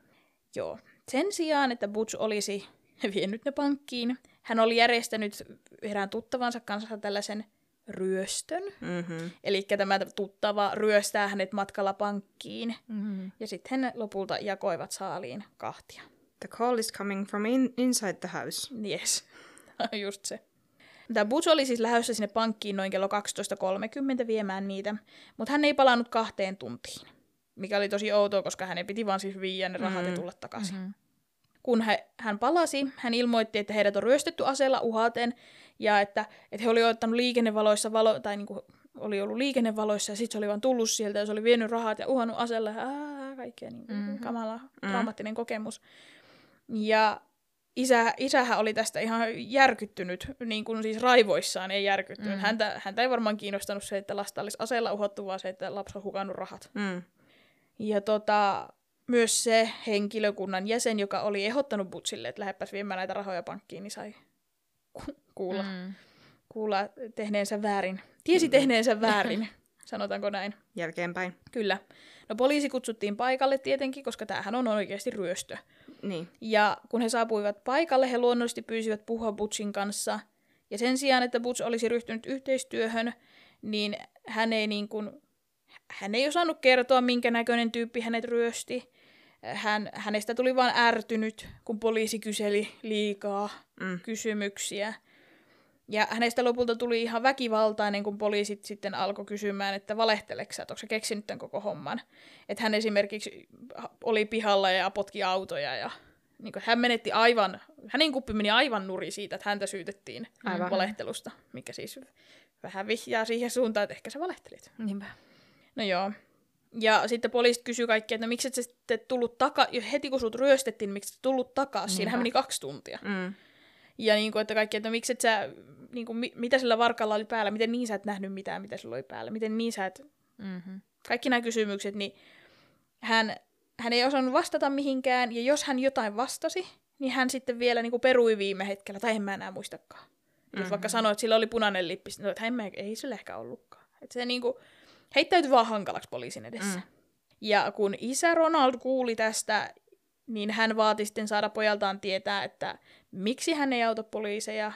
A: Joo. Sen sijaan, että Butch olisi <laughs> vienyt ne pankkiin, hän oli järjestänyt erään tuttavansa kanssa tällaisen ryöstön.
B: Mm-hmm.
A: Eli tämä tuttava ryöstää hänet matkalla pankkiin.
C: Mm-hmm.
A: Ja sitten he lopulta jakoivat saaliin kahtia.
B: The call is coming from in- inside the house.
A: Yes, <laughs> just se. Tämä Butch oli siis lähdössä sinne pankkiin noin kello 12.30 viemään niitä, mutta hän ei palannut kahteen tuntiin. Mikä oli tosi outoa, koska hänen piti vaan siis viiä ne rahat mm. ja tulla takaisin.
C: Mm-hmm.
A: Kun he, hän palasi, hän ilmoitti, että heidät on ryöstetty aseella uhaten ja että, että he oli ottanut liikennevaloissa, valo, tai niin kuin oli ollut liikennevaloissa ja sitten se oli vaan tullut sieltä ja se oli vienyt rahat ja uhannut aseella ja ää, kaikkea niin
C: Mhm.
A: kamala, traumaattinen kokemus. Ja isä, isähän oli tästä ihan järkyttynyt, niin kuin siis raivoissaan ei järkyttynyt.
C: Mm.
A: Häntä, häntä ei varmaan kiinnostanut se, että lasta olisi aseella uhottu, vaan se, että lapsi on hukannut rahat.
B: Mm.
A: Ja tota, myös se henkilökunnan jäsen, joka oli ehdottanut Butsille, että lähdepäs viemään näitä rahoja pankkiin, niin sai ku- kuulla, mm.
C: Mm.
A: kuulla tehneensä väärin. Tiesi tehneensä <laughs> väärin, sanotaanko näin.
B: Jälkeenpäin.
A: Kyllä. No poliisi kutsuttiin paikalle tietenkin, koska tämähän on oikeasti ryöstö.
B: Niin.
A: Ja kun he saapuivat paikalle, he luonnollisesti pyysivät puhua Butchin kanssa. Ja sen sijaan, että Butch olisi ryhtynyt yhteistyöhön, niin hän ei, niin kuin, hän ei osannut kertoa, minkä näköinen tyyppi hänet ryösti. Hän, hänestä tuli vain ärtynyt, kun poliisi kyseli liikaa
B: Mm.
A: kysymyksiä. Ja hänestä lopulta tuli ihan väkivaltainen, kun poliisit sitten alkoi kysymään, että valehteleksä, että onko se keksinyt tämän koko homman. Että hän esimerkiksi oli pihalla ja potki autoja ja niin kuin, hän menetti aivan, hänen kuppi meni aivan nuri siitä, että häntä syytettiin
B: Aivan.
A: valehtelusta, mikä siis vähän vihjaa siihen suuntaan, että ehkä sä valehtelit.
C: Niinpä.
A: No joo. Ja sitten poliisit kysyi kaikki, että miksi et sä sitten tullut taka, heti kun sut ryöstettiin, miksi et tullut takaisin? Siinähän
C: Niinpä.
A: meni kaksi tuntia.
B: Mm.
A: Ja niin kuin, että kaikki, että miksi et sä, niin kuin, mi- mitä sillä varkalla oli päällä, miten niin sä et nähnyt mitään, mitä sillä oli päällä, miten niin sä et,
C: Mm-hmm.
A: kaikki nämä kysymykset, niin hän, hän ei osannut vastata mihinkään, ja jos hän jotain vastasi, niin hän sitten vielä niin kuin perui viime hetkellä, tai en mä enää muistakaan. Mm-hmm. Jos vaikka sanoi, että sillä oli punainen lippi, niin että mä, ei sillä ehkä ollutkaan. Että se niin kuin, heittäytyi vaan hankalaksi poliisin edessä.
B: Mm.
A: Ja kun isä Ronald kuuli tästä, niin hän vaati sitten saada pojaltaan tietää, että miksi hän ei auta poliiseja.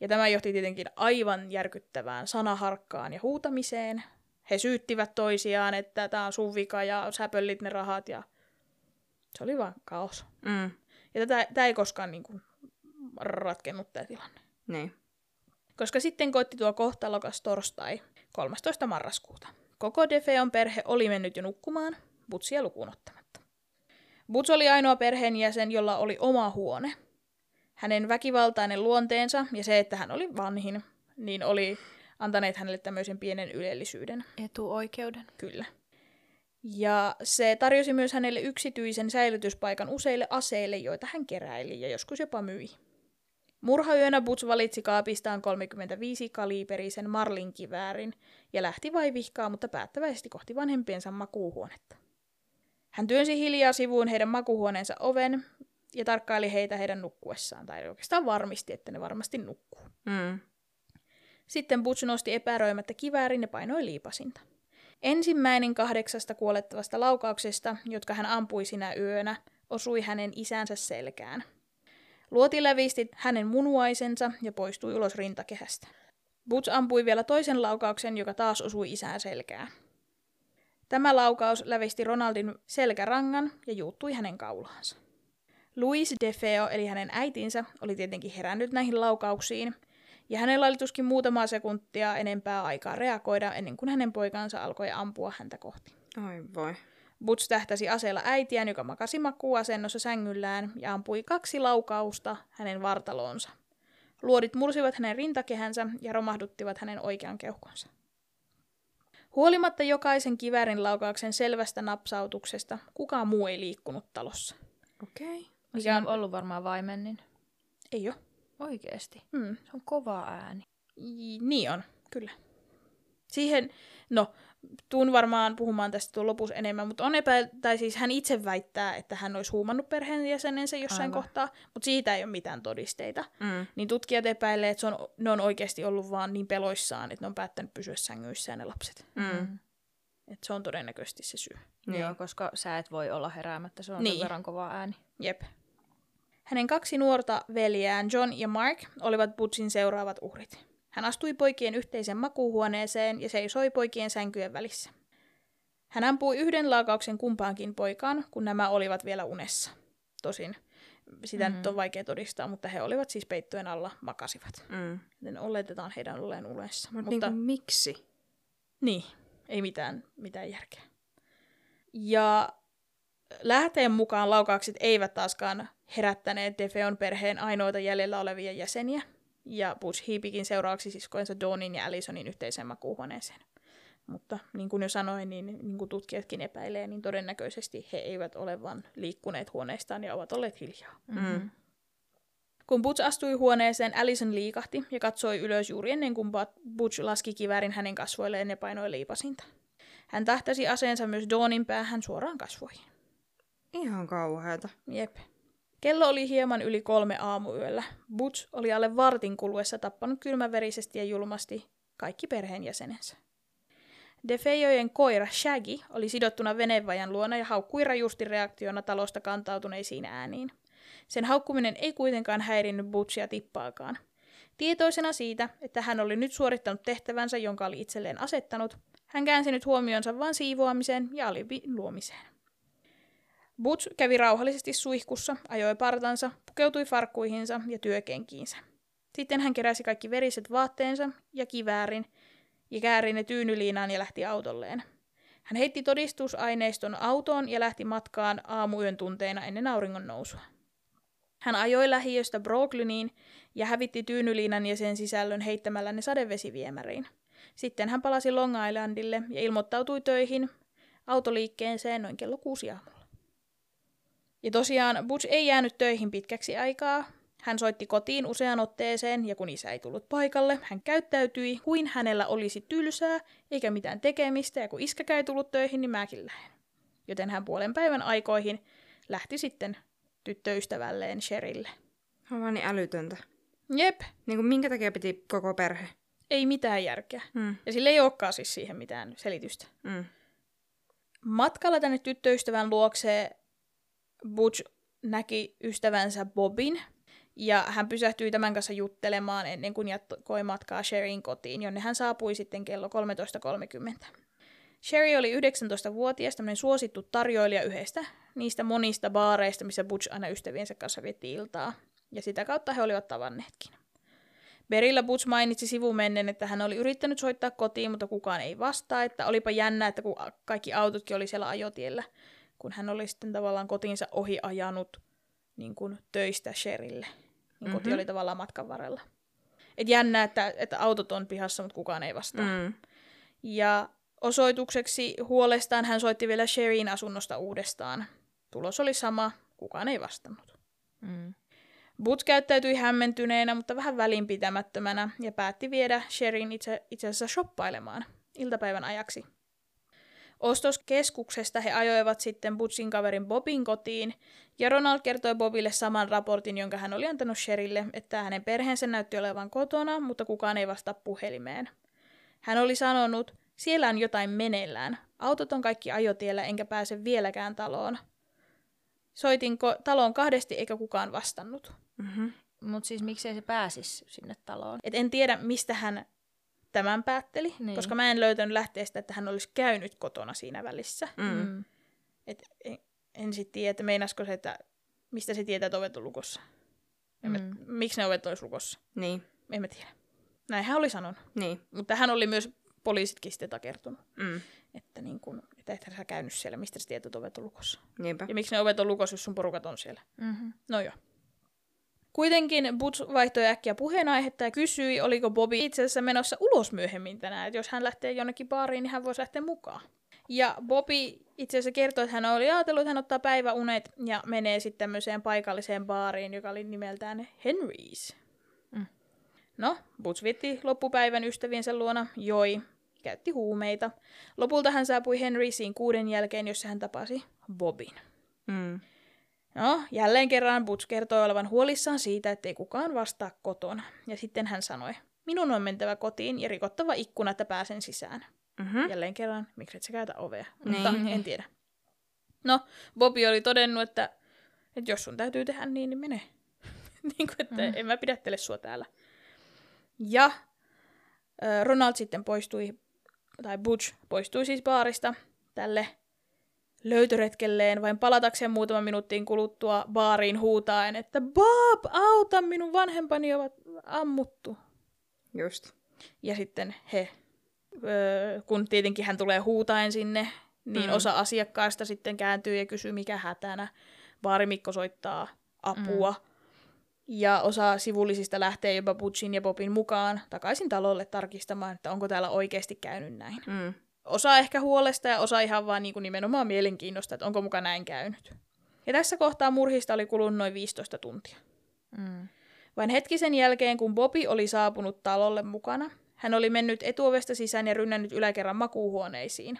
A: Ja tämä johti tietenkin aivan järkyttävään sanaharkkaan ja huutamiseen. He syyttivät toisiaan, että tämä on sun vika ja sä pöllit ne rahat ja se oli vaan kaos.
B: Mm.
A: Ja tätä, tämä ei koskaan niin kuin, ratkennut tämä tilanne.
B: Niin.
A: Koska sitten koitti tuo kohtalokas torstai 13. marraskuuta. Koko Defeon perhe oli mennyt jo nukkumaan, Butsia lukuun ottamatta. Buts oli ainoa perheenjäsen, jolla oli oma huone. Hänen väkivaltainen luonteensa ja se, että hän oli vanhin, niin oli antaneet hänelle tämmöisen pienen ylellisyyden.
C: Etuoikeuden.
A: Kyllä. Ja se tarjosi myös hänelle yksityisen säilytyspaikan useille aseille, joita hän keräili ja joskus jopa myi. Murhayönä Butch valitsi kaapistaan 35 kaliiperisen Marlin kiväärin ja lähti vaivihkaa, mutta päättäväisesti kohti vanhempiensa makuuhuonetta. Hän työnsi hiljaa sivuun heidän makuuhuoneensa oven ja tarkkaili heitä heidän nukkuessaan, tai oikeastaan varmisti, että ne varmasti nukkuu.
B: Mm.
A: Sitten Butch nosti epäröimättä kiväärin ja painoi liipasinta. Ensimmäinen kahdeksasta kuolettavasta laukauksesta, jotka hän ampui sinä yönä, osui hänen isänsä selkään. Luoti lävisti hänen munuaisensa ja poistui ulos rintakehästä. Butch ampui vielä toisen laukauksen, joka taas osui isään selkään. Tämä laukaus lävisti Ronaldin selkärangan ja juuttui hänen kaulaansa. Louis DeFeo, eli hänen äitinsä, oli tietenkin herännyt näihin laukauksiin, ja hänellä oli tuskin muutamaa sekuntia enempää aikaa reagoida ennen kuin hänen poikansa alkoi ampua häntä kohti.
B: Oi voi.
A: Butch tähtäsi aseella äitiään, joka makasi makuuasennossa sängyllään, ja ampui kaksi laukausta hänen vartaloonsa. Luodit mursivat hänen rintakehänsä ja romahduttivat hänen oikean keuhkonsa. Huolimatta jokaisen kiväärin laukauksen selvästä napsautuksesta, kukaan muu ei liikkunut talossa.
B: Okei. Okay.
C: Mikä on ollut varmaan vaimen, niin
A: Ei ole.
C: Oikeesti.
A: Mm.
C: Se on kova ääni.
A: J- Niin on, kyllä. Siihen, no, tuun varmaan puhumaan tästä tuon lopussa enemmän, mutta on epäil, tai siis hän itse väittää, että hän olisi huumannut perheenjäsenensä jossain
C: Aivan.
A: kohtaa, mutta siitä ei ole mitään todisteita.
B: Mm.
A: Niin tutkijat epäilee, että se on, ne on oikeasti ollut vaan niin peloissaan, että ne on päättänyt pysyä sängyissään ne lapset.
B: Mm.
A: Että se on todennäköisesti se syy.
B: Niin.
C: Joo, koska sä et voi olla heräämättä, se on
A: Niin.
C: sen verran kova ääni.
A: Jep. Hänen kaksi nuorta veljään, John ja Mark, olivat Butchin seuraavat uhrit. Hän astui poikien yhteisen makuuhuoneeseen ja seisoi poikien sänkyjen välissä. Hän ampui yhden laukauksen kumpaankin poikaan, kun nämä olivat vielä unessa. Tosin sitä mm-hmm. nyt on vaikea todistaa, mutta he olivat siis peittojen alla makasivat.
B: Mm.
A: Joten oletetaan heidän olleen unessa.
B: Mut
A: mutta
B: niinku, miksi?
A: niin, ei mitään, mitään järkeä. Ja lähteen mukaan laukaukset eivät taaskaan herättäneet Defeon perheen ainoita jäljellä olevia jäseniä, ja Butch hiipikin seuraavaksi siskoensa Dawnin ja Allisonin yhteiseen makuuhuoneeseen. Mutta niin kuin jo sanoin, niin, niin kuin tutkijatkin epäilee, niin todennäköisesti he eivät ole vain liikkuneet huoneestaan ja ovat olleet hiljaa.
B: Mm.
A: Kun Butch astui huoneeseen, Allison liikahti ja katsoi ylös juuri ennen kuin Butch laski kiväärin hänen kasvoilleen ja painoi liipasinta. Hän tähtäsi aseensa myös Dawnin päähän suoraan kasvoihin.
B: Ihan kauheata.
A: Jep. Kello oli hieman yli kolme aamuyöllä. Butch oli alle vartin kuluessa tappanut kylmäverisesti ja julmasti kaikki perheenjäsenensä. Defejojen koira Shaggy oli sidottuna venevajan luona ja haukkui rajusti reaktiona talosta kantautuneisiin ääniin. Sen haukkuminen ei kuitenkaan häirinnyt Butchia tippaakaan. Tietoisena siitä, että hän oli nyt suorittanut tehtävänsä, jonka oli itselleen asettanut, hän käänsi nyt huomionsa vain siivoamiseen ja alibin luomiseen. Butch kävi rauhallisesti suihkussa, ajoi partansa, pukeutui farkkuihinsa ja työkenkiinsä. Sitten hän keräsi kaikki veriset vaatteensa ja kiväärin ja kääri ne tyynyliinaan ja lähti autolleen. Hän heitti todistusaineiston autoon ja lähti matkaan aamuyön tunteina ennen auringon nousua. Hän ajoi lähiöstä Brooklyniin ja hävitti tyynyliinan ja sen sisällön heittämällä ne sadevesiviemäriin. Sitten hän palasi Long Islandille ja ilmoittautui töihin autoliikkeeseen noin kello kuusi aamulla. Ja tosiaan Butch ei jäänyt töihin pitkäksi aikaa. Hän soitti kotiin useaan otteeseen ja kun isä ei tullut paikalle, hän käyttäytyi kuin hänellä olisi tylsää eikä mitään tekemistä ja kun iskä ei tullut töihin, niin mäkin lähden. Joten hän puolen päivän aikoihin lähti sitten tyttöystävälleen Sherille.
B: Se on vaan niin älytöntä.
A: Jep,
B: Niin kuin minkä takia piti koko perhe?
A: ei mitään järkeä.
B: Mm.
A: Ja sillä ei olekaan siis siihen mitään selitystä.
B: Mm.
A: Matkalla tänne tyttöystävän luokse Butch näki ystävänsä Bobin, ja hän pysähtyi tämän kanssa juttelemaan ennen kuin jatkoi matkaa Sherin kotiin, jonne hän saapui sitten kello 13.30. Sherry oli 19-vuotias, tämmöinen suosittu tarjoilija yhdestä niistä monista baareista, missä Butch aina ystäviensä kanssa veti iltaa, ja sitä kautta he olivat tavanneetkin. Berillä Butch mainitsi sivumennen, että hän oli yrittänyt soittaa kotiin, mutta kukaan ei vastaa, että olipa jännä, että kun kaikki autotkin oli siellä ajotiellä, kun hän oli sitten tavallaan kotiinsa ohi ajanut niin kuin töistä Sherille. Niin mm-hmm. koti
B: Mhm.
A: oli tavallaan matkan varrella. Et jännä, että, että autot on pihassa, mutta kukaan ei vastaa.
B: Mm.
A: Ja osoitukseksi huolestaan hän soitti vielä Sherin asunnosta uudestaan. Tulos oli sama, kukaan ei vastannut.
C: Mm.
A: Butch käyttäytyi hämmentyneenä, mutta vähän välinpitämättömänä ja päätti viedä Sherin itse, itse asiassa shoppailemaan iltapäivän ajaksi. Ostoskeskuksesta he ajoivat sitten Butchin kaverin Bobin kotiin, ja Ronald kertoi Bobille saman raportin, jonka hän oli antanut Sherille, että hänen perheensä näytti olevan kotona, mutta kukaan ei vastaa puhelimeen. Hän oli sanonut, siellä on jotain meneillään. Autot on kaikki ajotiellä, enkä pääse vieläkään taloon. Soitin ko- taloon kahdesti, eikä kukaan vastannut.
B: Mm-hmm.
C: Mutta siis miksei se pääsisi sinne taloon?
A: Et en tiedä, mistä hän tämän päätteli, niin. Koska mä en löytänyt lähteestä, että hän olisi käynyt kotona siinä välissä.
B: Mm.
C: Mm.
A: Et en, en sitten tiedä, että meinasko se, että mistä se tietää, että ovet on lukossa.
C: Mm.
A: miksi ne ovet olisi lukossa?
B: Niin.
A: En mä tiedä. Näin hän oli sanonut.
B: Niin.
A: Mutta hän oli myös poliisitkin sitten takertunut,
B: Mm.
A: että, niin kun, että et sä käynyt siellä, mistä sä tiedät, että ovet on lukossa.
B: Niinpä.
A: Ja miksi ne ovet on lukossa, jos sun porukat on siellä.
C: Mm-hmm.
A: No joo. Kuitenkin Butch vaihtoi äkkiä puheenaihetta ja kysyi, oliko Bobby itse asiassa menossa ulos myöhemmin tänään, että jos hän lähtee jonnekin baariin, niin hän voisi lähteä mukaan. Ja Bobby itse asiassa kertoi, että hän oli ajatellut, että hän ottaa päiväunet ja menee sitten tämmöiseen paikalliseen baariin, joka oli nimeltään Henry's. No, Butch vietti loppupäivän ystäviensä luona, joi, käytti huumeita. Lopulta hän saapui Henrysiin kuuden jälkeen, jossa hän tapasi Bobin.
B: Mm.
A: No, jälleen kerran Butch kertoi olevan huolissaan siitä, ettei kukaan vastaa kotona. Ja sitten hän sanoi, minun on mentävä kotiin ja rikottava ikkuna, että pääsen sisään.
B: Mm-hmm.
A: Jälleen kerran, miksi et sä käytä ovea?
B: Niin.
A: Mutta en tiedä. No, Bobby oli todennut, että, että jos sun täytyy tehdä niin, niin mene. <laughs> niin kuin, että mm. en mä pidättele sua täällä. Ja Ronald sitten poistui, tai Butch poistui siis baarista tälle löytöretkelleen vain palatakseen muutaman minuuttiin kuluttua baariin huutaen, että Bob, auta, minun vanhempani ovat ammuttu.
B: Just.
A: Ja sitten he, öö, kun tietenkin hän tulee huutaen sinne, niin mm. osa asiakkaista sitten kääntyy ja kysyy, mikä hätänä. Baarimikko soittaa apua. Mm. Ja osa sivullisista lähtee jopa Butchin ja Bobin mukaan takaisin talolle tarkistamaan, että onko täällä oikeasti käynyt näin.
B: Mm.
A: Osa ehkä huolesta ja osa ihan vaan niin kuin nimenomaan mielenkiinnosta, että onko muka näin käynyt. Ja tässä kohtaa murhista oli kulunut noin 15 tuntia.
C: Mm.
A: Vain hetki sen jälkeen, kun Bobby oli saapunut talolle mukana, hän oli mennyt etuovesta sisään ja rynnännyt yläkerran makuuhuoneisiin.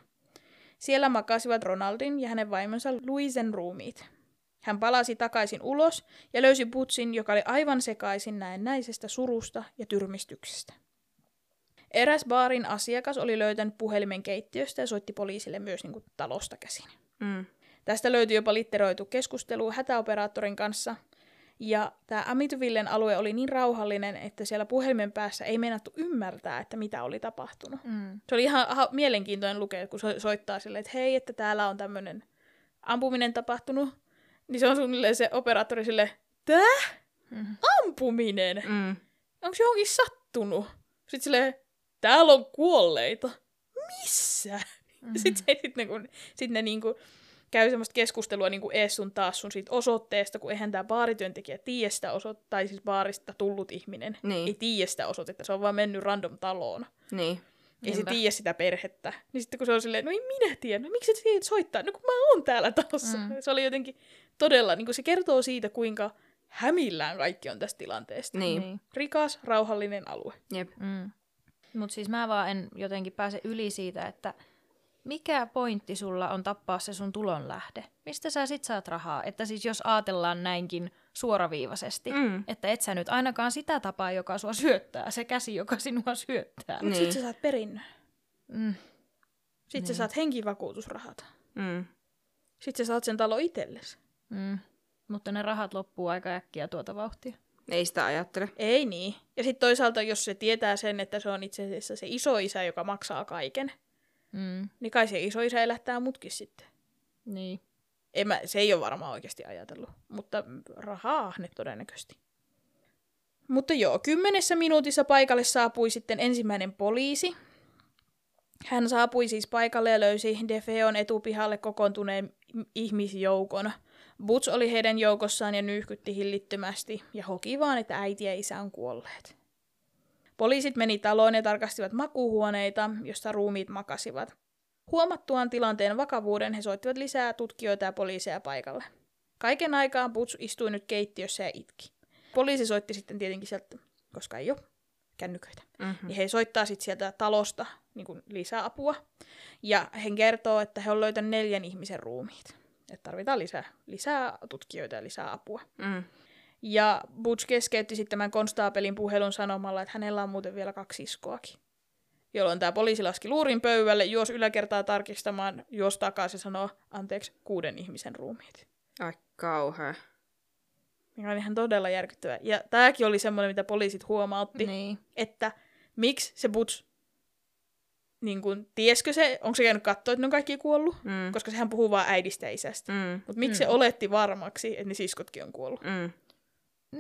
A: Siellä makasivat Ronaldin ja hänen vaimonsa Louisen ruumiit. Hän palasi takaisin ulos ja löysi Butsin, joka oli aivan sekaisin näennäisestä surusta ja tyrmistyksestä. Eräs baarin asiakas oli löytänyt puhelimen keittiöstä ja soitti poliisille myös niin kuin talosta käsin.
B: Mm.
A: Tästä löytyi jopa litteroitu keskustelu hätäoperaattorin kanssa, ja tämä Amityvillen alue oli niin rauhallinen, että siellä puhelimen päässä ei meinattu ymmärtää, että mitä oli tapahtunut.
C: Mm.
A: Se oli ihan aha, mielenkiintoinen lukea, kun so- soittaa silleen, että hei, että täällä on tämmöinen ampuminen tapahtunut. Niin se on suunnilleen se operaattori sille, tää?
C: Mm.
A: Ampuminen?
B: Mm.
A: Onko johonkin sattunut? Sitten silleen, täällä on kuolleita. Missä?
C: Mm.
A: Sitten se, sit ne, kun, sit ne niinku käy semmoista keskustelua niinku ees sun taas sun siitä osoitteesta, kun eihän tämä baarityöntekijä tiedä sitä osoitetta, tai siis baarista tullut ihminen
B: Niin.
A: ei tiedä sitä osoitetta, se on vaan mennyt random taloon.
B: Niin.
A: Ei se tiedä sitä perhettä. Niin sitten kun se on silleen, no ei minä tiedä, no miksi tiedä soittaa, no kun mä oon täällä talossa.
C: Mm.
A: Se oli jotenkin todella, niin kuin se kertoo siitä, kuinka hämillään kaikki on tästä tilanteesta.
B: Niin.
C: Niin.
A: Rikas, rauhallinen alue.
B: Jep.
C: Mm. Mutta siis mä vaan en jotenkin pääse yli siitä, että mikä pointti sulla on tappaa se sun tulonlähde? Mistä sä sit saat rahaa? Että siis jos ajatellaan näinkin suoraviivaisesti,
B: Mm.
C: että et sä nyt ainakaan sitä tapaa, joka sua syöttää, se käsi, joka sinua syöttää.
A: Mutta
B: Niin.
A: sit sä saat perinnön.
C: Mm.
A: Sitten sä saat henkivakuutusrahat.
B: Mm.
A: Sitten sä saat sen talo itsellesi.
C: Mm. Mutta ne rahat loppuu aika äkkiä tuota vauhtia.
B: Ei sitä ajattele.
A: Ei niin. Ja sitten toisaalta, jos se tietää sen, että se on itse asiassa se isoisä, joka maksaa kaiken,
C: Mm.
A: niin kai se isoisä elättää mutkin sitten.
C: Niin.
A: En mä, se ei ole varmaan oikeasti ajatellut, mutta rahaa ne todennäköisesti. Mutta joo, kymmenessä minuutissa paikalle saapui sitten ensimmäinen poliisi. Hän saapui siis paikalle ja löysi Defeon etupihalle kokoontuneen ihmisjoukon. Butch oli heidän joukossaan ja nyyhkytti hillittömästi ja hoki vaan, että äiti ja isä on kuolleet. Poliisit meni taloon ja tarkastivat makuuhuoneita, josta ruumiit makasivat. Huomattuaan tilanteen vakavuuden he soittivat lisää tutkijoita ja poliiseja paikalle. Kaiken aikaa Butch istui nyt keittiössä ja itki. Poliisi soitti sitten tietenkin sieltä, koska ei ole kännyköitä.
B: Mm-hmm.
A: Niin he soittaa sitten sieltä talosta niin lisää apua. Ja he kertoo, että he on löytänyt neljän ihmisen ruumiit. Että tarvitaan lisää, lisää tutkijoita ja lisää apua.
B: Mm.
A: Ja Butch keskeytti sitten tämän konstaapelin puhelun sanomalla, että hänellä on muuten vielä kaksi iskoakin. Jolloin tämä poliisi laski luurin pöydälle, juos yläkertaa tarkistamaan, juos takaisin sanoo, anteeksi, kuuden ihmisen ruumiit.
B: Ai kauhea.
A: Mikä on ihan todella järkyttävää. Ja tämäkin oli semmoinen, mitä poliisit huomautti,
C: Niin.
A: että miksi se Butch, niin kun, tieskö se, onko se käynyt katsoa, että ne on kaikki kuollut?
B: Mm.
A: Koska sehän puhuu vaan äidistä ja isästä.
B: Mm.
A: Mutta miksi se
C: Mm.
A: oletti varmaksi, että ne siskotkin on kuollut?
B: Mm.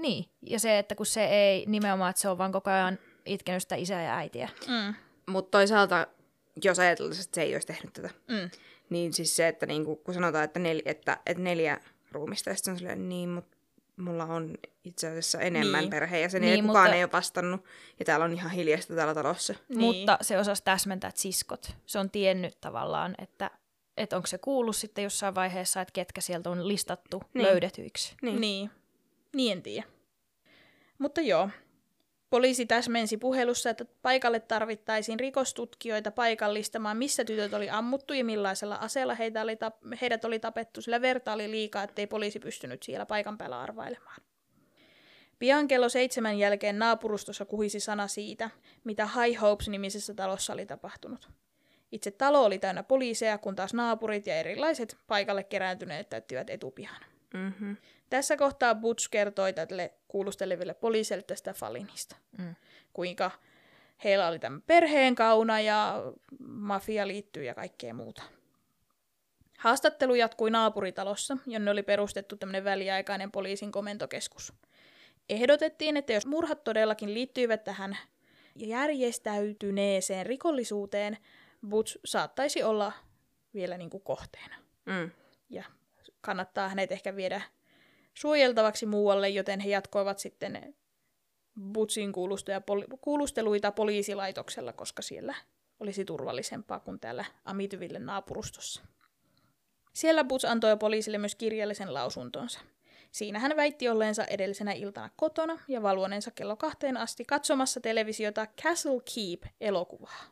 C: Niin. Ja se, että kun se ei nimenomaan, että se on vaan koko ajan itkenyt sitä isää ja äitiä.
A: Mm.
B: Mutta toisaalta, jos ajatellaan, että se ei olisi tehnyt tätä,
A: Mm.
B: niin siis se, että niinku, kun sanotaan, että, nel, että, että neljä ruumista, ja sitten on silleen, niin, mutta mulla on itse asiassa enemmän
A: Niin.
B: perhe, ja sen
C: Niin,
B: niin, kukaan
C: mutta-
B: ei ole vastannut, ja täällä on ihan hiljaista täällä talossa.
A: Niin.
C: Mutta se osasi täsmentää, että siskot. Se on tiennyt tavallaan, että, että onko se kuullut sitten jossain vaiheessa, että ketkä sieltä on listattu
B: Niin.
C: löydetyiksi.
B: Niin.
A: Niin. Niin en tiedä. Mutta joo. Poliisi täsmensi puhelussa, että paikalle tarvittaisiin rikostutkijoita paikallistamaan, missä tytöt oli ammuttu ja millaisella aseella heitä oli tap- heidät oli tapettu, sillä verta oli liikaa, ettei poliisi pystynyt siellä paikan päällä arvailemaan. Pian kello seitsemän jälkeen naapurustossa kuhisi sana siitä, mitä High Hopes-nimisessä talossa oli tapahtunut. Itse talo oli täynnä poliiseja, kun taas naapurit ja erilaiset paikalle kerääntyneet täyttivät etupihan.
B: Mm-hmm.
A: Tässä kohtaa Butch kertoi tälle kuulusteleville poliiseille tästä Falinista.
C: Mm.
A: Kuinka heillä oli tämän perheen kauna ja mafia liittyy ja kaikkea muuta. Haastattelu jatkui naapuritalossa, jonne oli perustettu tämmöinen väliaikainen poliisin komentokeskus. Ehdotettiin, että jos murhat todellakin liittyivät tähän järjestäytyneeseen rikollisuuteen, Butch saattaisi olla vielä niin kuin kohteena.
B: Mm.
A: Ja kannattaa hänet ehkä viedä suojeltavaksi muualle, joten he jatkoivat sitten Butsin poli- kuulusteluita poliisilaitoksella, koska siellä olisi turvallisempaa kuin täällä Amityville naapurustossa. Siellä Butch antoi poliisille myös kirjallisen lausuntonsa. Siinä hän väitti olleensa edellisenä iltana kotona ja valvoneensa kello kahteen asti katsomassa televisiota Castle Keep-elokuvaa.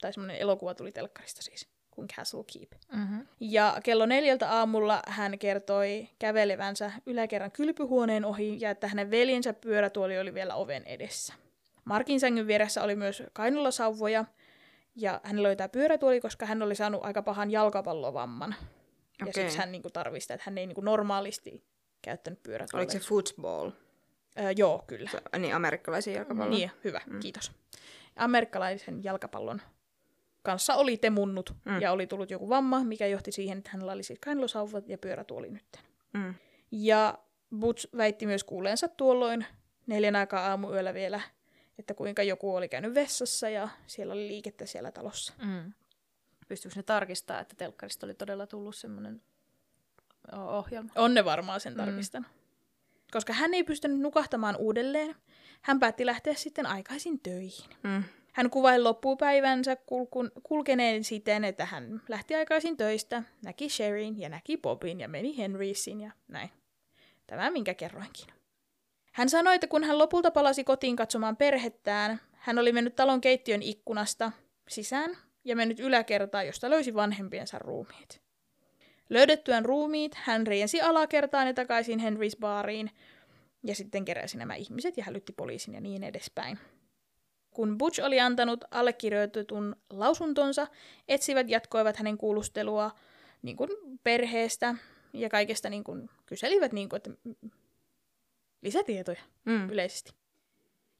A: Tai semmoinen elokuva tuli telkkarista siis, kuin Castle Keep.
C: Mm-hmm.
A: Ja kello neljältä aamulla hän kertoi kävelevänsä yläkerran kylpyhuoneen ohi ja että hänen veljensä pyörätuoli oli vielä oven edessä. Markin sängyn vieressä oli myös kainulasauvoja ja hänellä oli tämä pyörätuoli, koska hän oli saanut aika pahan jalkapallovamman. Ja
B: Okei.
A: siksi hän niinku tarvitsi sitä, että hän ei niinku normaalisti käyttänyt pyörätuolia.
B: Oliko se football?
A: Öö, joo, kyllä.
B: Se, niin, amerikkalaisia jalkapalloja.
A: Niin, hyvä, mm. kiitos. Amerikkalaisen jalkapallon kanssa oli temunnut
B: Mm.
A: mm. ja oli tullut joku vamma, mikä johti siihen, että hänellä oli siis kainalosauvat ja pyörätuoli nyt.
B: Mm.
A: Ja Butch väitti myös kuuleensa tuolloin neljän aikaa aamuyöllä vielä, että kuinka joku oli käynyt vessassa ja siellä oli liikettä siellä talossa.
C: Mm. Pystyykö ne tarkistaa, että telkkarista oli todella tullut semmoinen ohjelma?
A: On ne varmaan sen
C: Mm.
A: tarkistanut. Koska hän ei pystynyt nukahtamaan uudelleen, hän päätti lähteä sitten aikaisin töihin.
B: Mm.
A: Hän kuvaili loppupäivänsä kulkun, kulkeneen siten, että hän lähti aikaisin töistä, näki Sherin ja näki Bobin ja meni Henriesin ja näin. Tämä minkä kerroinkin. Hän sanoi, että kun hän lopulta palasi kotiin katsomaan perhettään, hän oli mennyt talon keittiön ikkunasta sisään ja mennyt yläkertaan, josta löysi vanhempiensa ruumiit. Löydettyään ruumiit, hän riensi alakertaan ja takaisin Henrys baariin ja sitten keräsi nämä ihmiset ja hälytti poliisin ja niin edespäin. Kun Butch oli antanut allekirjoitetun lausuntonsa, etsivät jatkoivat hänen kuulustelua niin kuin perheestä ja kaikesta niin kuin, kyselivät niin kuin, että lisätietoja
B: Mm.
A: yleisesti.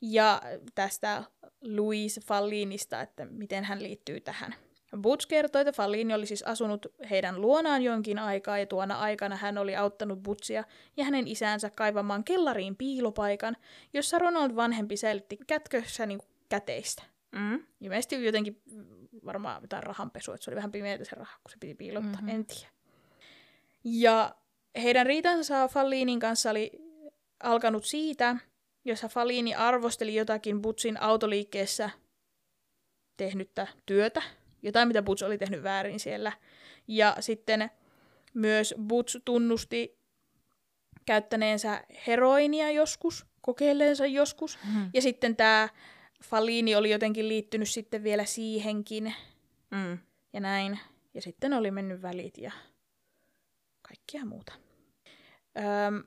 A: Ja tästä Louise Fallinista, että miten hän liittyy tähän. Butch kertoi, että Fallini oli siis asunut heidän luonaan jonkin aikaa ja tuona aikana hän oli auttanut Butchia ja hänen isänsä kaivamaan kellariin piilopaikan, jossa Ronald vanhempi säilytti kätkössä niin käteistä.
B: Mm.
A: Ilmeisesti jotenkin varmaan jotain rahanpesua, että se oli vähän pimeätä se raha, kun se piti piilottaa,
C: Mhm.
A: mm-hmm. en tiedä. Ja heidän riitansa Fallinin kanssa oli alkanut siitä, jossa Fallini arvosteli jotakin Butsin autoliikkeessä tehnyttä työtä, jotain mitä Butch oli tehnyt väärin siellä. Ja sitten myös Butch tunnusti käyttäneensä heroinia joskus, kokeilleensa joskus.
C: Mm.
A: Ja sitten tämä Fallini oli jotenkin liittynyt sitten vielä siihenkin
B: Mm.
A: ja näin. Ja sitten oli mennyt välit ja kaikkia muuta. Öm,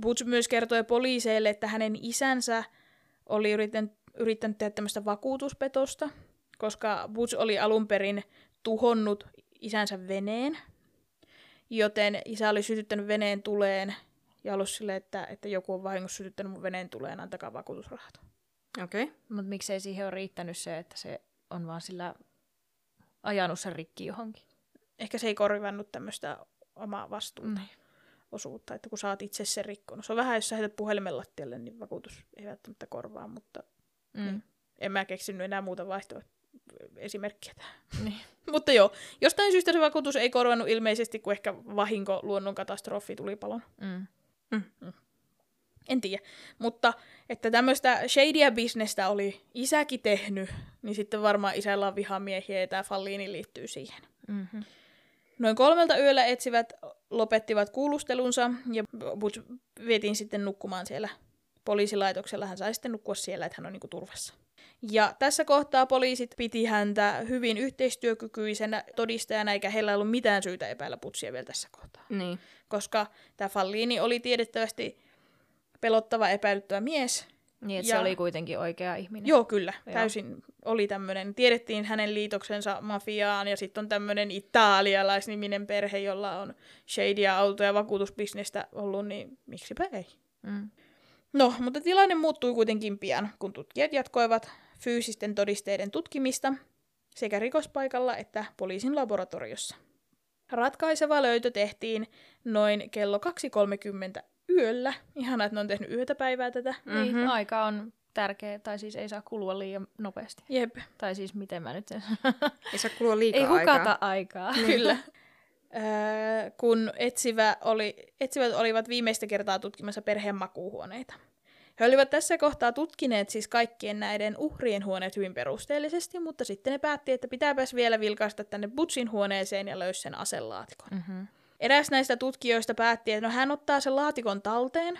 A: Butch myös kertoi poliiseille, että hänen isänsä oli yrittänyt, yrittänyt tehdä tämmöistä vakuutuspetosta, koska Butch oli alun perin tuhonnut isänsä veneen, joten isä oli sytyttänyt veneen tuleen ja ollut silleen, että, että joku on vahingossa sytyttänyt mun veneen tuleen, antakaa vakuutusrahat.
B: Okei. Okay.
C: Mutta miksei siihen ole riittänyt se, että se on vaan sillä ajanut sen rikki johonkin.
A: Ehkä se ei korvannut tämmöistä omaa vastuuta.
C: Mm.
A: osuutta, että kun sä oot itse sen rikkonut. Se on vähän, jos sä heität puhelimen lattialle, niin vakuutus ei välttämättä korvaa, mutta
C: Mm.
A: en mä keksinyt enää muuta vaihtoa esimerkkiä tähän.
C: Niin. <laughs>
A: mutta joo, jostain syystä se vakuutus ei korvannut ilmeisesti, kun ehkä vahinko, luonnonkatastrofi, tulipalon.
C: Mm.
A: En tiedä. Mutta että tämmöistä shadyä bisnestä oli isäkin tehnyt, niin sitten varmaan isällä on vihamiehiä ja tämä Fallini liittyy siihen.
C: Mm-hmm.
A: Noin kolmelta yöllä etsivät lopettivat kuulustelunsa ja Butch vietiin sitten nukkumaan siellä poliisilaitoksella hän sai sitten nukkua siellä, että hän on niin kuin turvassa. Ja tässä kohtaa poliisit piti häntä hyvin yhteistyökykyisenä todistajana, eikä heillä ollut mitään syytä epäillä putsia vielä tässä kohtaa.
B: Niin.
A: Koska tämä Fallini oli tiedettävästi pelottava epäilyttävä mies.
C: Niin, että
A: Ja-
C: se oli kuitenkin oikea ihminen.
A: Joo, kyllä.
C: Joo.
A: Täysin oli tämmöinen. Tiedettiin hänen liitoksensa mafiaan ja sitten on tämmöinen italialaisniminen perhe, jolla on shadyä auto- ja vakuutusbisnestä ollut, niin miksipä ei.
C: Mm.
A: No, mutta tilanne muuttui kuitenkin pian, kun tutkijat jatkoivat fyysisten todisteiden tutkimista sekä rikospaikalla että poliisin laboratoriossa. Ratkaiseva löytö tehtiin noin kello 2.30 yöllä. Ihana, että ne on tehnyt yötä päivää tätä.
C: Niin,
B: Mhm.
C: aika on tärkeä, tai siis ei saa kulua liian nopeasti.
A: Jep,
C: Tai siis miten mä nyt sen <laughs>
B: Ei saa kulua liikaa
C: Ei hukata
B: aikaa.
C: aikaa. aikaa.
A: kyllä. Öö, kun etsivä oli, etsivät olivat viimeistä kertaa tutkimassa perheen makuuhuoneita. He olivat tässä kohtaa tutkineet siis kaikkien näiden uhrien huoneet hyvin perusteellisesti, mutta sitten ne päätti, että pitääpäs vielä vilkaista tänne Butsin huoneeseen ja löysi sen aselaatikon.
C: Mm-hmm.
A: Eräs näistä tutkijoista päätti, että no hän ottaa sen laatikon talteen,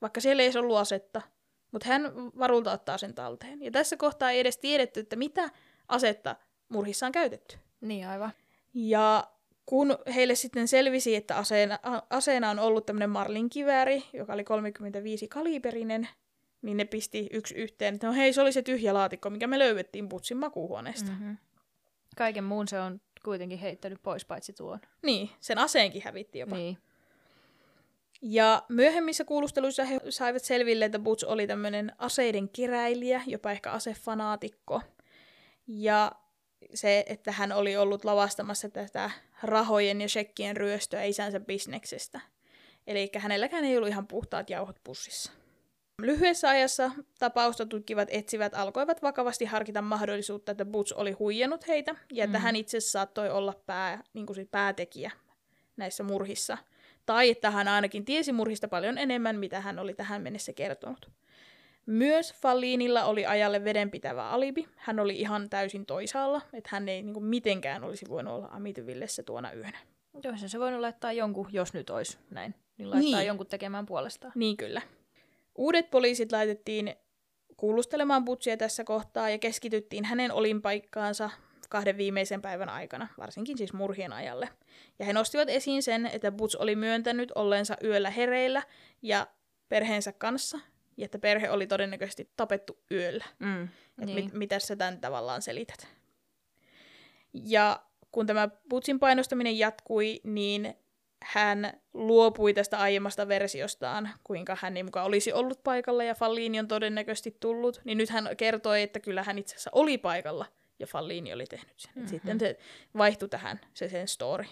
A: vaikka siellä ei edes ollut asetta, mutta hän varulta ottaa sen talteen. Ja tässä kohtaa ei edes tiedetty, että mitä asetta murhissa on käytetty.
C: Niin aivan.
A: Ja kun heille sitten selvisi, että aseena, aseena on ollut tämmöinen Marlin kivääri, joka oli 35 kaliberinen, niin ne pisti yksi yhteen, että no hei, se oli se tyhjä laatikko, mikä me löydettiin Butsin makuuhuoneesta. Mm.
C: Mm-hmm. Kaiken muun se on kuitenkin heittänyt pois, paitsi tuon.
A: Niin, sen aseenkin hävitti jopa.
C: Niin.
A: Ja myöhemmissä kuulusteluissa he saivat selville, että Butch oli tämmöinen aseiden keräilijä, jopa ehkä asefanaatikko. Ja se, että hän oli ollut lavastamassa tätä rahojen ja shekkien ryöstöä isänsä bisneksestä. Eli hänelläkään ei ollut ihan puhtaat jauhot pussissa. Lyhyessä ajassa tapausta tutkivat etsivät alkoivat vakavasti harkita mahdollisuutta, että Butch oli huijannut heitä ja että
C: Mm.
A: hän itse saattoi olla pää, niin kuin päätekijä näissä murhissa. Tai että hän ainakin tiesi murhista paljon enemmän, mitä hän oli tähän mennessä kertonut. Myös Fallinilla oli ajalle vedenpitävä alibi. Hän oli ihan täysin toisaalla, että hän ei niin kuin, mitenkään olisi voinut olla Amityvillessä tuona yönä.
C: Olisi se voinut laittaa jonkun, jos nyt olisi näin, niin laittaa
A: Niin.
C: jonkun tekemään puolestaan.
A: Niin kyllä. Uudet poliisit laitettiin kuulustelemaan Butchia tässä kohtaa ja keskityttiin hänen olinpaikkaansa kahden viimeisen päivän aikana, varsinkin siis murhien ajalle. Ja he nostivat esiin sen, että Butch oli myöntänyt olleensa yöllä hereillä ja perheensä kanssa, ja että perhe oli todennäköisesti tapettu yöllä.
B: Mm.
A: Että
C: Niin.
A: mit, mitä sä tämän tavallaan selität. Ja kun tämä Butsin painostaminen jatkui, niin hän luopui tästä aiemmasta versiostaan, kuinka hän ei mukaan olisi ollut paikalla ja Fallini on todennäköisesti tullut, niin nyt hän kertoi, että kyllä hän itse asiassa oli paikalla ja Fallini oli tehnyt sen. Mm-hmm.
C: Mhm.
A: Sitten se vaihtui tähän se sen story.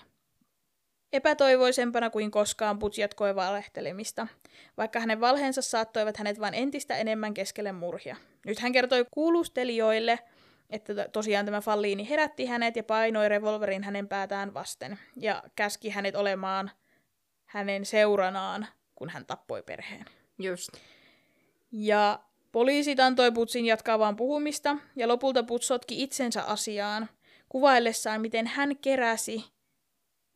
A: Epätoivoisempana kuin koskaan Butch jatkoi valehtelemista, vaikka hänen valheensa saattoivat hänet vain entistä enemmän keskelle murhia. Nyt hän kertoi kuulustelijoille, että to- tosiaan tämä Fallini herätti hänet ja painoi revolverin hänen päätään vasten ja käski hänet olemaan hänen seuranaan, kun hän tappoi perheen.
B: Just.
A: Ja poliisit antoi Putsin jatkaa vaan puhumista, ja lopulta Puts sotki itsensä asiaan, kuvaillessaan, miten hän keräsi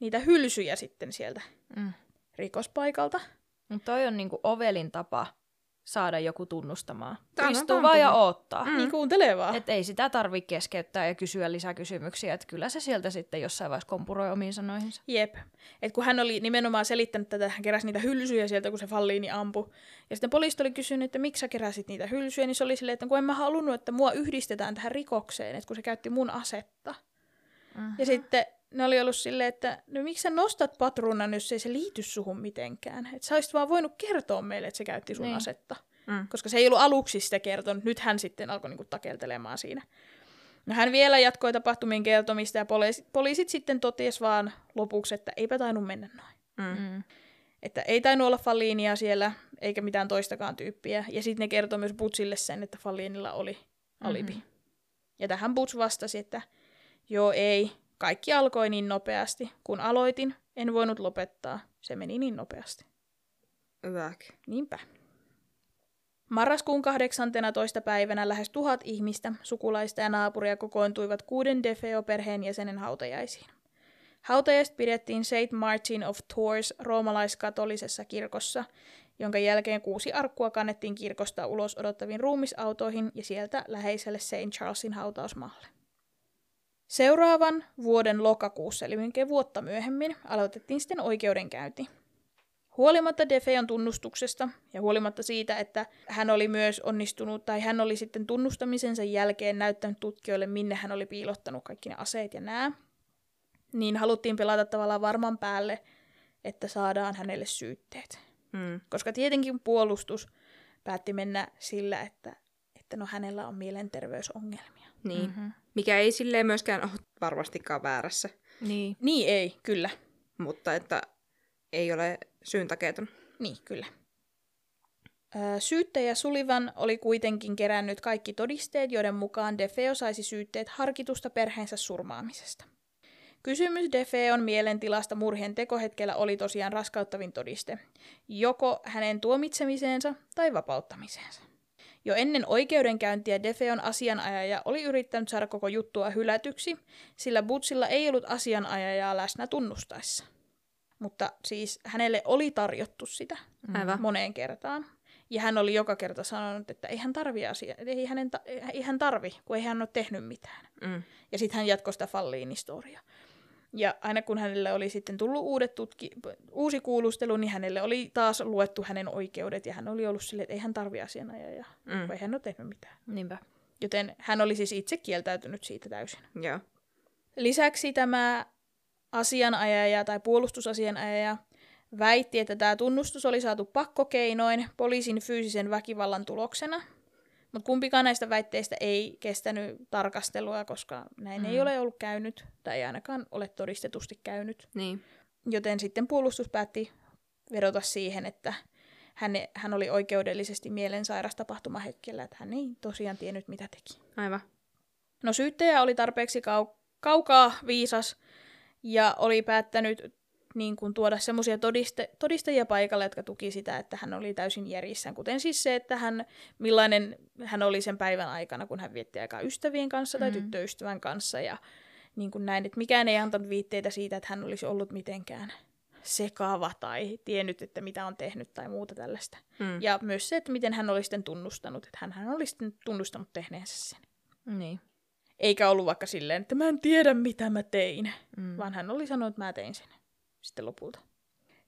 A: niitä hylsyjä sitten sieltä
C: Mm.
A: rikospaikalta.
C: Mut toi on niinku ovelin tapa saada joku tunnustamaan.
B: On
C: Istuu
B: vaan
C: ja oottaa.
A: Mm. Niin kuuntelee vaan.
C: Et ei sitä tarvi keskeyttää ja kysyä lisäkysymyksiä, että kyllä se sieltä sitten jossain vaiheessa kompuroi omiin sanoihinsa.
A: Jep. Et kun hän oli nimenomaan selittänyt tätä, hän keräsi niitä hylsyjä sieltä, kun se Falliini ampui. Ja sitten poliisit oli kysynyt, että miksi sä keräsit niitä hylsyjä, niin se oli silleen, että kun en mä halunnut, että mua yhdistetään tähän rikokseen, että kun se käytti mun asetta.
C: Mm.
A: Ja sitten ne oli ollut silleen, että no miksi sä nostat patruunan, jos ei se liity suhun mitenkään. Että sä olisit vaan voinut kertoa meille, että se käytti sun
C: Niin.
A: asetta.
B: Mm.
A: Koska se ei ollut aluksi sitä kertonut, nyt hän sitten alkoi niinku takeltelemaan siinä. No hän vielä jatkoi tapahtumien kertomista ja poliisit, poliisit sitten totesi vaan lopuksi, että eipä tainnut mennä noin.
B: Mm.
C: Mm.
A: Että ei tainnut olla Fallinia siellä, eikä mitään toistakaan tyyppiä. Ja sitten ne kertoi myös Butsille sen, että Fallinilla oli alibi.
C: Mhm.
A: Ja tähän Buts vastasi, että joo ei, kaikki alkoi niin nopeasti. Kun aloitin, en voinut lopettaa. Se meni niin nopeasti.
B: Yäk.
A: Niinpä. Marraskuun 18. päivänä lähes tuhat ihmistä, sukulaista ja naapuria kokoontuivat kuuden Defeo-perheen jäsenen hautajaisiin. Hautajaiset pidettiin St. Martin of Tours roomalaiskatolisessa kirkossa, jonka jälkeen kuusi arkkua kannettiin kirkosta ulos odottaviin ruumisautoihin ja sieltä läheiselle St. Charlesin hautausmaalle. Seuraavan vuoden lokakuussa, eli melkein vuotta myöhemmin, aloitettiin sitten oikeudenkäynti. Huolimatta Defeon tunnustuksesta ja huolimatta siitä, että hän oli myös onnistunut, tai hän oli sitten tunnustamisensa jälkeen näyttänyt tutkijoille, minne hän oli piilottanut kaikki ne aseet ja nämä, niin haluttiin pelata tavallaan varman päälle, että saadaan hänelle syytteet.
B: Mm.
A: Koska tietenkin puolustus päätti mennä sillä, että, että no hänellä on mielenterveysongelmia.
B: Niin.
C: Mhm.
B: Mikä ei silleen myöskään ole varmastikaan väärässä,
C: Niin.
A: Niin ei, kyllä.
B: mutta että ei ole syyntakeeton.
A: Niin, kyllä. Syyttäjä Sullivan oli kuitenkin kerännyt kaikki todisteet, joiden mukaan Defeo saisi syytteet harkitusta perheensä surmaamisesta. Kysymys Defeon mielentilasta murhien tekohetkellä oli tosiaan raskauttavin todiste, joko hänen tuomitsemiseensa tai vapauttamiseensa. Jo ennen oikeudenkäyntiä Defeon asianajaja oli yrittänyt saada koko juttua hylätyksi, sillä Butsilla ei ollut asianajajaa läsnä tunnustaessa. Mutta siis hänelle oli tarjottu sitä
B: Aivan.
A: moneen kertaan. Ja hän oli joka kerta sanonut, että ei hän tarvi asia, ei, hänen ta- ei hän tarvi, kun ei hän ole tehnyt mitään.
B: Mm.
A: Ja sitten hän jatkoi sitä Falliin-historiaa. Ja aina kun hänelle oli sitten tullut uudet tutki- uusi kuulustelu, niin hänelle oli taas luettu hänen oikeudet. Ja hän oli ollut silleen, että ei hän tarvi asianajajaa,
B: Mm.
A: ei hän ole tehnyt mitään.
C: Niinpä.
A: Joten hän oli siis itse kieltäytynyt siitä täysin.
B: Joo.
A: Lisäksi tämä asianajaja tai puolustusasianajaja väitti, että tämä tunnustus oli saatu pakkokeinoin poliisin fyysisen väkivallan tuloksena. Mutta kumpikaan näistä väitteistä ei kestänyt tarkastelua, koska näin mm. ei ole ollut käynyt, tai ei ainakaan ole todistetusti käynyt.
B: Niin.
A: Joten sitten puolustus päätti vedota siihen, että hän, hän oli oikeudellisesti mielensairas tapahtumahetkellä, että hän ei tosiaan tiennyt, mitä teki.
B: Aivan.
A: No syyttäjä oli tarpeeksi kau- kaukaa viisas ja oli päättänyt niin kuin, tuoda semmoisia todiste- todistajia paikalle, jotka tuki sitä, että hän oli täysin järjissään. Kuten siis se, että hän, millainen hän oli sen päivän aikana, kun hän vietti aikaa ystävien kanssa tai
C: Mm.
A: tyttöystävän kanssa. Ja niin kuin näin, että mikään ei antanut viitteitä siitä, että hän olisi ollut mitenkään sekava tai tiennyt, että mitä on tehnyt tai muuta tällaista.
B: Mm.
A: Ja myös se, että miten hän oli sitten tunnustanut, että hän, hän oli sitten tunnustanut tehneensä sen.
C: Niin.
A: Eikä ollut vaikka silleen, että mä en tiedä mitä mä tein,
C: Mm.
A: vaan hän oli sanonut, että mä tein sen sitten lopulta.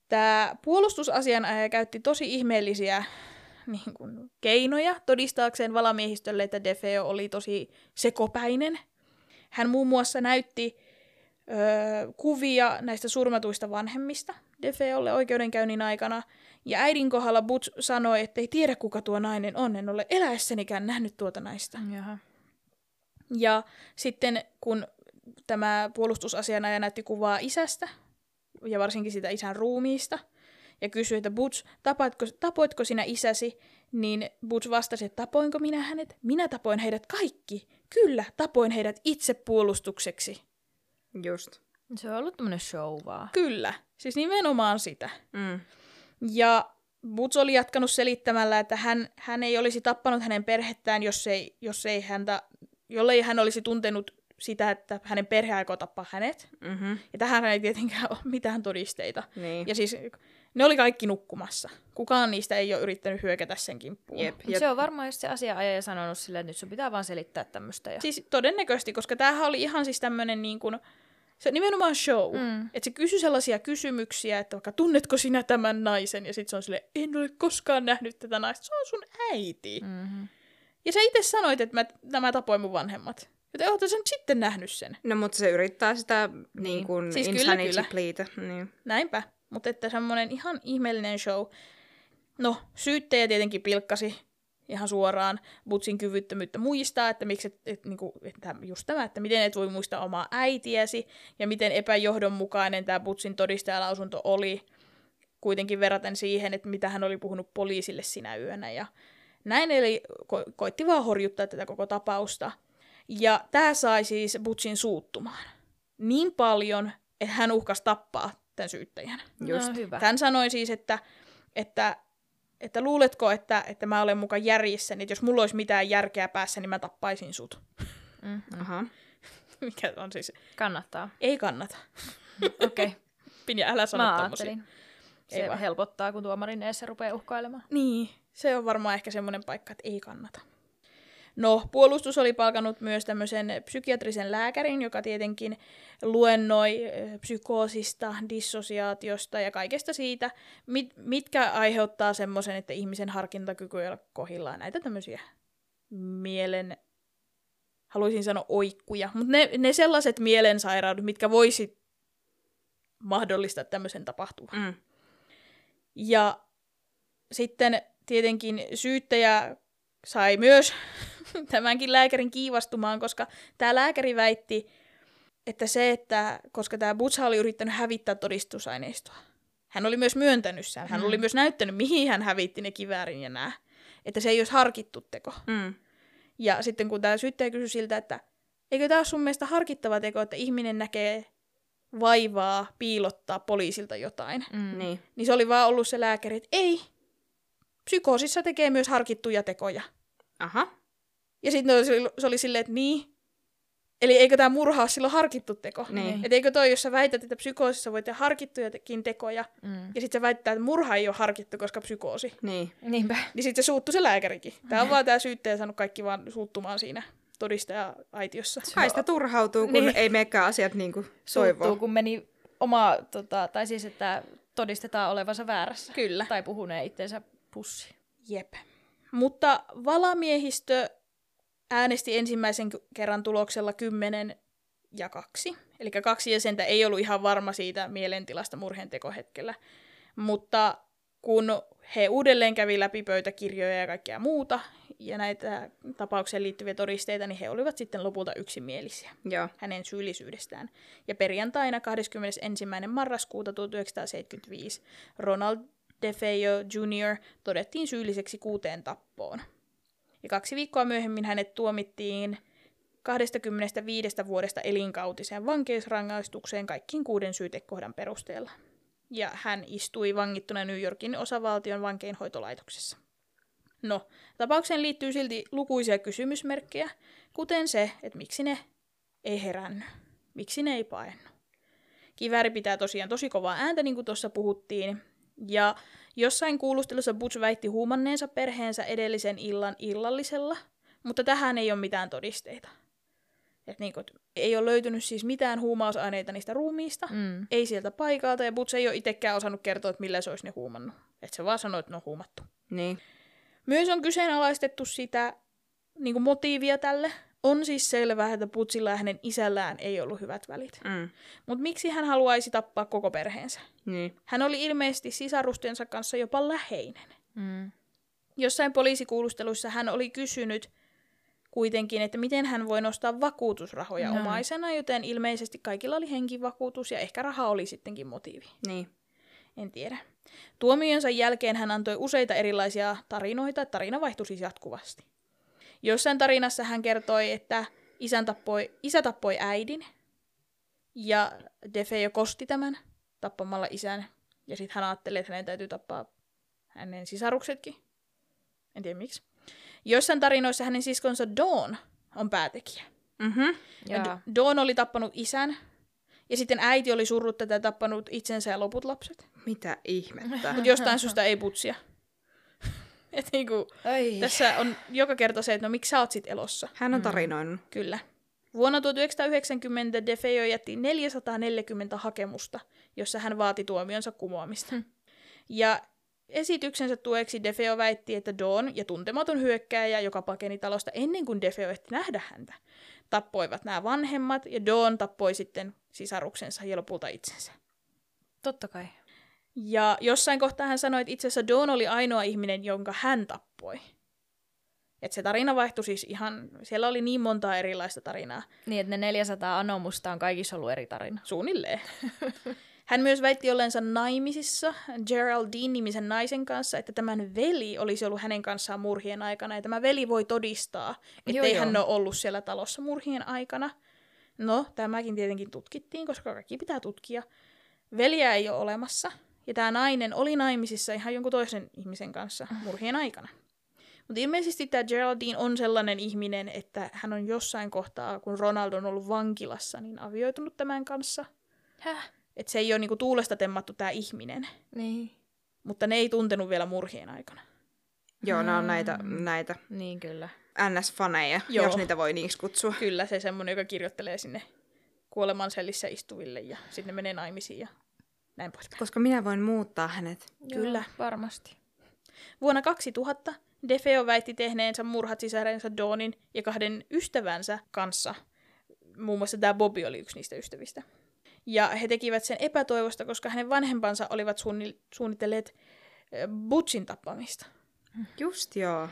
A: Tämä puolustusasianajaja käytti tosi ihmeellisiä niin kuin, keinoja todistaakseen valamiehistölle, että Defeo oli tosi sekopäinen. Hän muun muassa näytti ö, kuvia näistä surmatuista vanhemmista Defeolle oikeudenkäynnin aikana, ja äidin kohdalla Butch sanoi, että ei tiedä kuka tuo nainen on, en ole eläessänikään nähnyt tuota naista.
C: Jaha.
A: Ja sitten kun tämä puolustusasianajaja näytti kuvaa isästä, ja varsinkin sitä isän ruumiista, ja kysyi, että Butch, tapoitko, tapoitko sinä isäsi, niin Butch vastasi, että tapoinko minä hänet? Minä tapoin heidät kaikki. Kyllä, tapoin heidät itse puolustukseksi.
B: Just.
C: Se on ollut tämmönen show vaan.
A: Kyllä, siis nimenomaan sitä.
B: Mm.
A: Ja Butch oli jatkanut selittämällä, että hän, hän ei olisi tappanut hänen perhettään, jos ei, jos ei häntä, jollei hän olisi tuntenut sitä, että hänen perhe aikoo tappaa hänet.
B: Mm-hmm.
A: Ja tähän ei tietenkään ole mitään todisteita.
B: Niin.
A: Ja siis ne oli kaikki nukkumassa. Kukaan niistä ei ole yrittänyt hyökätä sen kimppuun.
B: Jep.
C: Mut Se on varmaan just se asianajaja sanonut silleen, että nyt sun pitää vaan selittää tämmöistä. Ja...
A: Siis todennäköisesti, koska tämähän oli ihan siis tämmöinen niin kuin, se on nimenomaan show.
C: Mm.
A: Että se kysyi sellaisia kysymyksiä, että vaikka tunnetko sinä tämän naisen? Ja sitten se on silleen, en ole koskaan nähnyt tätä naista, se on sun äiti. Mm.
C: Mm-hmm.
A: Ja sä itse sanoit, että mä, nämä tapoin mun vanhemmat. Joten ootte sä nyt sitten nähnyt sen.
B: No, mutta se yrittää sitä niin kuin
A: Siis
B: siis
A: kyllä, kyllä.
B: pleitä. Niin.
A: Näinpä. Mutta että semmoinen ihan ihmeellinen show. No, syyttäjä tietenkin pilkkasi ihan suoraan Butsin kyvyttömyyttä muistaa, että miksi, et, et, niinku, että just tämä, että miten et voi muistaa omaa äitiäsi ja miten epäjohdonmukainen tämä Butsin todistajalausunto oli kuitenkin verraten siihen, että mitä hän oli puhunut poliisille sinä yönä ja näin eli ko- koitti vaan horjuttaa tätä koko tapausta. Ja tämä sai siis Butsin suuttumaan niin paljon, että hän uhkasi tappaa tämän syyttäjän.
B: Just.
C: No, hyvä.
A: Hän sanoi siis, että, että, että luuletko, että, että mä olen mukaan järjissä, niin jos mulla olisi mitään järkeä päässä, niin mä tappaisin sut.
C: Mm.
B: Aha. <laughs>
A: Mikä on siis,
C: Kannattaa.
A: ei kannata. <laughs>
C: Okei, okay.
A: Pinja, älä sano
C: mä
A: tommosia.
C: Se
A: Ei vaan.
C: helpottaa, kun tuomarin eessä rupeaa uhkailemaan.
A: Niin, se on varmaan ehkä semmoinen paikka, että ei kannata. No, puolustus oli palkannut myös tämmöisen psykiatrisen lääkärin, joka tietenkin luennoi ö, psykoosista, dissosiaatiosta ja kaikesta siitä, mit, mitkä aiheuttaa semmoisen, että ihmisen harkintakyky ei ole kohillaan. Näitä tämmöisiä mielen, haluaisin sanoa oikkuja, mutta ne, ne sellaiset mielensairaudet, mitkä voisi mahdollistaa tämmöisen tapahtuman.
B: Mm.
A: Ja sitten tietenkin syyttäjä sai myös <laughs> tämänkin lääkärin kiivastumaan, koska tämä lääkäri väitti, että se, että koska tämä Butsa oli yrittänyt hävittää todistusaineistoa, hän oli myös myöntänyt sen. Hän
B: Mm.
A: oli myös näyttänyt, mihin hän hävitti ne kiväärin ja nää. Että se ei olisi harkittu teko.
B: Mm.
A: Ja sitten kun tämä syyttäjä kysyi siltä, että eikö tämä ole sun mielestä harkittava teko, että ihminen näkee vaivaa piilottaa poliisilta jotain,
C: Mm.
B: Niin.
A: niin se oli vaan ollut se lääkäri, että ei, psykoosissa tekee myös harkittuja tekoja.
B: Aha.
A: Ja sitten se oli silleen, että niin, eli eikö tämä murha ole silloin harkittu teko?
B: Niin.
A: Että eikö toi, jos sä väität, että psykoosissa voi tehdä harkittujakin tekoja,
C: Mm.
A: ja sitten sä väittää, että murha ei ole harkittu, koska psykoosi,
B: Niin.
C: Niinpä.
A: niin sitten se suuttu se lääkärikin. Tämä on vaan tämä syyttäjä saanut kaikki vaan suuttumaan siinä todistaja-aitiossa.
B: Kai sitä turhautuu, kun
A: Niin.
B: ei menekään asiat niin kuin
C: Suuttuu,
B: toivoo.
C: kun meni oma, tota, tai siis, että todistetaan olevansa väärässä.
A: Kyllä.
C: Tai puhuneen itsensä pussi.
A: Jep. Mutta valamiehistö äänesti ensimmäisen kerran tuloksella 10 ja 2. Eli kaksi jäsentä ei ollut ihan varma siitä mielentilasta murheen tekohetkellä. Mutta kun he uudelleen kävi läpi pöytäkirjoja ja kaikkea muuta, ja näitä tapaukseen liittyviä todisteita, niin he olivat sitten lopulta yksimielisiä
B: Joo.
A: hänen syyllisyydestään. Ja perjantaina 21. marraskuuta 1975 Ronald DeFeo Jr. todettiin syylliseksi kuuteen tappoon. Ja kaksi viikkoa myöhemmin hänet tuomittiin 25 vuodesta elinkautiseen vankeusrangaistukseen kaikkiin kuuden syytekohdan perusteella. Ja hän istui vangittuna New Yorkin osavaltion vankeinhoitolaitoksessa. No, tapaukseen liittyy silti lukuisia kysymysmerkkejä, kuten se, että miksi ne ei herännyt. Miksi ne ei paennut? Kivääri pitää tosiaan tosi kovaa ääntä, niin kuin tuossa puhuttiin. Ja jossain kuulustelussa Butch väitti huumanneensa perheensä edellisen illan illallisella, mutta tähän ei ole mitään todisteita. Et niin kuin, ei ole löytynyt siis mitään huumausaineita niistä ruumiista,
C: Mm.
A: ei sieltä paikalta, ja Butch ei ole itsekään osannut kertoa, että millä se olisi ne huumannut. Että se vaan sanoi, että ne on huumattu.
B: Niin.
A: Myös on kyseenalaistettu sitä niin motiivia tälle. On siis selvää, että Putsilla ja hänen isällään ei ollut hyvät välit.
B: Mm.
A: Mutta miksi hän haluaisi tappaa koko perheensä?
B: Niin.
A: Hän oli ilmeisesti sisarustensa kanssa jopa läheinen.
C: Mm.
A: Jossain poliisikuulusteluissa hän oli kysynyt kuitenkin, että miten hän voi nostaa vakuutusrahoja
C: No.
A: omaisena, joten ilmeisesti kaikilla oli henkivakuutus ja ehkä raha oli sittenkin motiivi.
B: Niin.
A: En tiedä. Tuomionsa jälkeen hän antoi useita erilaisia tarinoita, tarina vaihtui siis jatkuvasti. Jossain tarinassa hän kertoi, että isän tappoi, isä tappoi äidin, ja Defeo kosti tämän tappamalla isän, ja sitten hän ajatteli, että hänen täytyy tappaa hänen sisaruksetkin. En tiedä miksi. Joissain tarinoissa hänen siskonsa Dawn on päätekijä.
B: Mhm.
A: Ja
C: Jaa.
A: D- Dawn oli tappanut isän, ja sitten äiti oli surrut tätä ja tappanut itsensä ja loput lapset.
B: Mitä ihmettä?
A: Mutta jostain syystä ei putsia. <laughs> Et niinku,
C: Ai.
A: tässä on joka kerta se, että no miksi sä oot sit elossa.
B: Hän on tarinoinut.
A: Kyllä. Vuonna 1990 DeFeo jätti 440 hakemusta, jossa hän vaati tuomionsa kumoamista. Ja esityksensä tueksi DeFeo väitti, että Dawn ja tuntematon hyökkääjä, joka pakeni talosta ennen kuin DeFeo ehti nähdä häntä, tappoivat nämä vanhemmat, ja Dawn tappoi sitten sisaruksensa ja lopulta itsensä.
C: Totta kai.
A: Ja jossain kohtaa hän sanoi, että itse asiassa Dawn oli ainoa ihminen, jonka hän tappoi. Että se tarina vaihtui siis ihan, siellä oli niin montaa erilaista tarinaa,
C: Niin, että ne 400 anomusta on kaikissa ollut eri tarina.
A: suunnilleen. <laughs> Hän myös väitti ollensa naimisissa Geraldine-nimisen naisen kanssa, että tämän veli olisi ollut hänen kanssaan murhien aikana, ja tämä veli voi todistaa, ettei
C: joo.
A: hän ole ollut siellä talossa murhien aikana. No, tämäkin tietenkin tutkittiin, koska kaikki pitää tutkia. Veliä ei ole olemassa, ja tämä nainen oli naimisissa ihan jonkun toisen ihmisen kanssa murhien aikana. Mutta ilmeisesti tämä Geraldine on sellainen ihminen, että hän on jossain kohtaa, kun Ronald on ollut vankilassa, niin avioitunut tämän kanssa.
C: Häh?
A: Että se ei ole niinku tuulesta temmattu tämä ihminen.
C: Niin.
A: Mutta ne ei tuntenut vielä murhien aikana.
B: Joo, nämä on näitä, näitä
C: Niin kyllä.
B: NS-faneja,
A: Joo.
B: jos niitä voi niiksi kutsua.
A: Kyllä se semmoinen, joka kirjoittelee sinne kuoleman sellissä istuville ja sitten ne menee naimisiin ja näin poispäin.
B: Koska minä voin muuttaa hänet.
A: Kyllä.
C: Joo, varmasti.
A: Vuonna 2000 Defeo väitti tehneensä murhat sisarensa Dawnin ja kahden ystävänsä kanssa. Muun muassa tämä Bobby oli yksi niistä ystävistä. Ja he tekivät sen epätoivosta, koska hänen vanhempansa olivat suunni- suunnitelleet Butchin tappamista.
B: Just joo.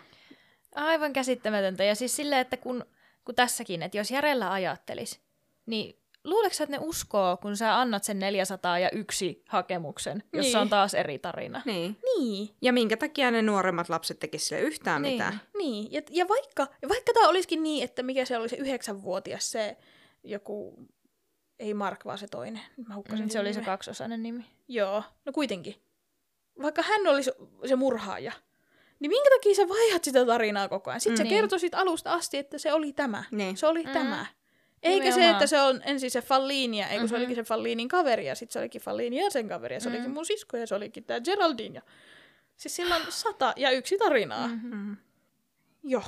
C: Aivan käsittämätöntä. Ja siis silleen, että kun, kun tässäkin, että jos järjellä ajattelis, niin luuleeko sä, että ne uskoo, kun sä annat sen 401 hakemuksen, jossa
A: Niin.
C: on taas eri tarina?
B: Niin.
A: Niin,
B: Ja minkä takia ne nuoremmat lapset tekisivät sille yhtään
C: Niin.
B: mitään?
A: niin. Ja, ja vaikka, ja vaikka tämä olisikin niin, että mikä se oli se yhdeksänvuotias, se joku, ei Mark, vaan se toinen. Mä hukkasin
C: Mm, Se oli se kaksosainen nimi.
A: Joo, no kuitenkin. Vaikka hän oli se, murhaaja, niin minkä takia sä vaihdat sitä tarinaa koko ajan? Sitten
C: Mm.
A: sä
C: Niin.
A: kertoisit alusta asti, että se oli tämä.
B: Niin.
A: Se oli
C: Mm.
A: tämä. Eikä se, että se on ensin se Fallini, ja kun se olikin se Fallinin kaveri, ja sitten se olikin Fallini ja sen kaveri, ja se
C: Mm.
A: olikin mun sisko, ja se olikin tämä Geraldine. Ja... Siis sillä on sata ja yksi tarinaa. Mm.
C: Mm-hmm.
B: Mm.
A: Joo.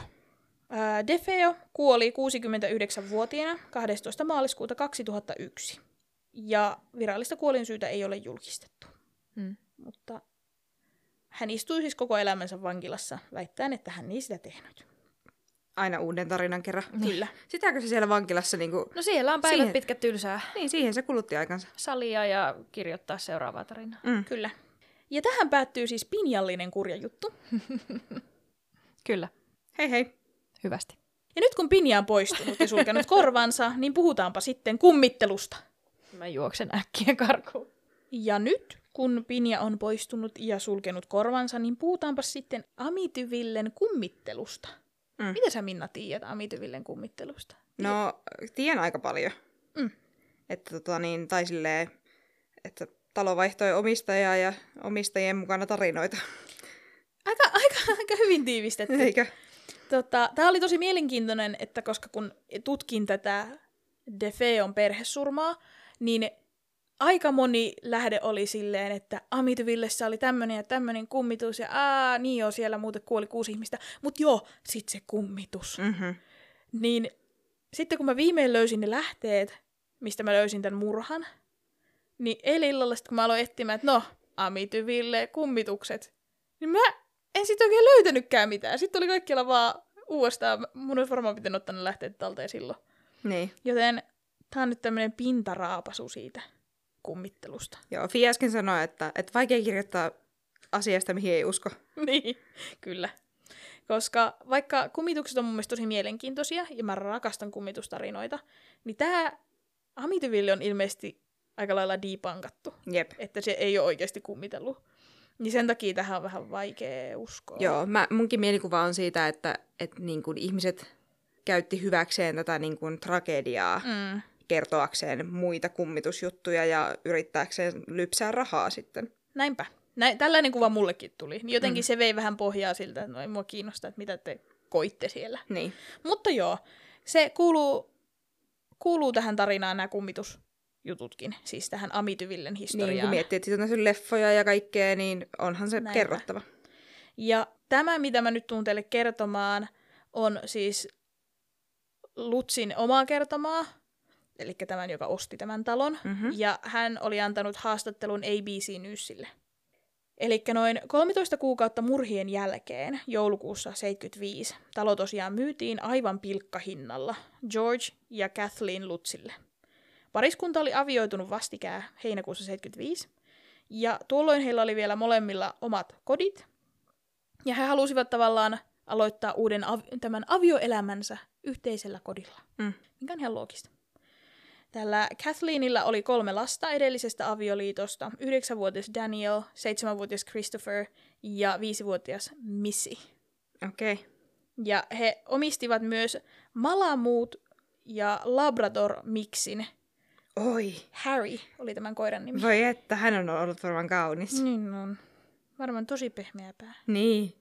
A: Ää, Defeo kuoli 69-vuotiaana 12. maaliskuuta 2001. Ja virallista kuolinsyytä ei ole julkistettu.
C: Mm.
A: Mutta hän istui siis koko elämänsä vankilassa, väittäen, että hän ei sitä tehnyt.
B: Aina uuden tarinan kerran.
A: Kyllä.
B: Sitäkö se siellä vankilassa niinku...
C: No siellä on päivät
B: Siihen-
C: pitkät tylsää
B: Niin, siihen se kulutti aikansa.
C: salia ja kirjoittaa seuraavaa tarinaa.
B: Mm.
A: Kyllä. Ja tähän päättyy siis pinjallinen kurja juttu. <laughs>
C: Kyllä,
B: Hei hei.
C: hyvästi.
A: Ja nyt kun Pinja on poistunut ja sulkenut korvansa, niin puhutaanpa sitten kummittelusta.
C: Mä juoksen äkkiä karkuun.
A: Ja nyt, kun Pinja on poistunut ja sulkenut korvansa, niin puhutaanpa sitten Amityvillen kummittelusta.
B: Mm.
A: Mitä sä Minna tiedät Amityvillen kummittelusta?
B: No, tiedän aika paljon.
A: Mm.
B: Että tota niin, tai silleen, että talo vaihtoi omistajaa ja omistajien mukana tarinoita.
A: Aika, <laughs> aika, aika hyvin tiivistetty.
B: Eikö?
A: Tota, Tämä oli tosi mielenkiintoinen, että koska kun tutkin tätä Defeon perhesurmaa, niin aika moni lähde oli silleen, että Amityvillessä oli tämmöinen ja tämmöinen kummitus, ja aa, niin joo, siellä muuten kuoli kuusi ihmistä, mutta joo, sit se kummitus. Mm.
B: Mm-hmm.
A: Niin sitten kun mä viimein löysin ne lähteet, mistä mä löysin tämän murhan, niin eilen illalla sitten kun mä aloin etsimään, että no, Amityville, kummitukset, niin mä en sitten oikein löytänytkään mitään. Sitten oli kaikkialla vaan uudestaan. Mun olisi varmaan pitänyt ottaa ne lähteet talteen silloin.
B: Niin.
A: Joten tää on nyt tämmönen pintaraapasu siitä kummittelusta.
B: Joo, Fi äsken sanoi, että, että vaikea kirjoittaa asiasta, mihin ei usko. <laughs>
A: niin, kyllä. Koska vaikka kummitukset on mun mielestä tosi mielenkiintoisia, ja mä rakastan kummitustarinoita, niin tää Amityville on ilmeisesti aika lailla debunkattu,
B: Jep.
A: että se ei ole oikeasti kummitellut. Niin sen takia tähän on vähän vaikea uskoa.
B: Joo, mä, munkin mielikuva on siitä, että, että niin kuin ihmiset käytti hyväkseen tätä niin kuin tragediaa
A: Mm,
B: kertoakseen muita kummitusjuttuja ja yrittääkseen lypsää rahaa sitten.
A: näinpä. Näin, tällainen kuva mullekin tuli. Niin jotenkin mm. se vei vähän pohjaa siltä, että no ei mua kiinnosta, että mitä te koitte siellä.
B: Niin.
A: Mutta joo, se kuuluu, kuuluu tähän tarinaan nämä kummitusjututkin, siis tähän Amityvillen
B: Niin,
A: historiaan.
B: kun miettii, että siitä on leffoja ja kaikkea, niin onhan se
A: Näinpä.
B: kerrottava.
A: Ja tämä, mitä mä nyt tuun teille kertomaan, on siis Lutsin omaa kertomaa, eli tämän, joka osti tämän talon,
B: Mhm.
A: ja hän oli antanut haastattelun ABC Newsille. Eli noin 13 kuukautta murhien jälkeen, joulukuussa 75, talo tosiaan myytiin aivan pilkkahinnalla George ja Kathleen Lutzille. Pariskunta oli avioitunut vastikään heinäkuussa 75, ja tuolloin heillä oli vielä molemmilla omat kodit, ja he halusivat tavallaan aloittaa uuden av- tämän avioelämänsä yhteisellä kodilla,
B: Mm.
A: mikä on ihan loogista. Tällä Kathleenilla oli kolme lasta edellisestä avioliitosta, yhdeksänvuotias Daniel, seitsemänvuotias Christopher ja viisivuotias Missy.
B: Okei. Okay.
A: Ja he omistivat myös Malamute ja Labrador Mixin.
B: Oi,
A: Harry oli tämän koiran nimi.
B: voi että, hän on ollut varmaan kaunis. Mm.
A: Niin on. Varmaan tosi pehmeä pää.
B: Niin.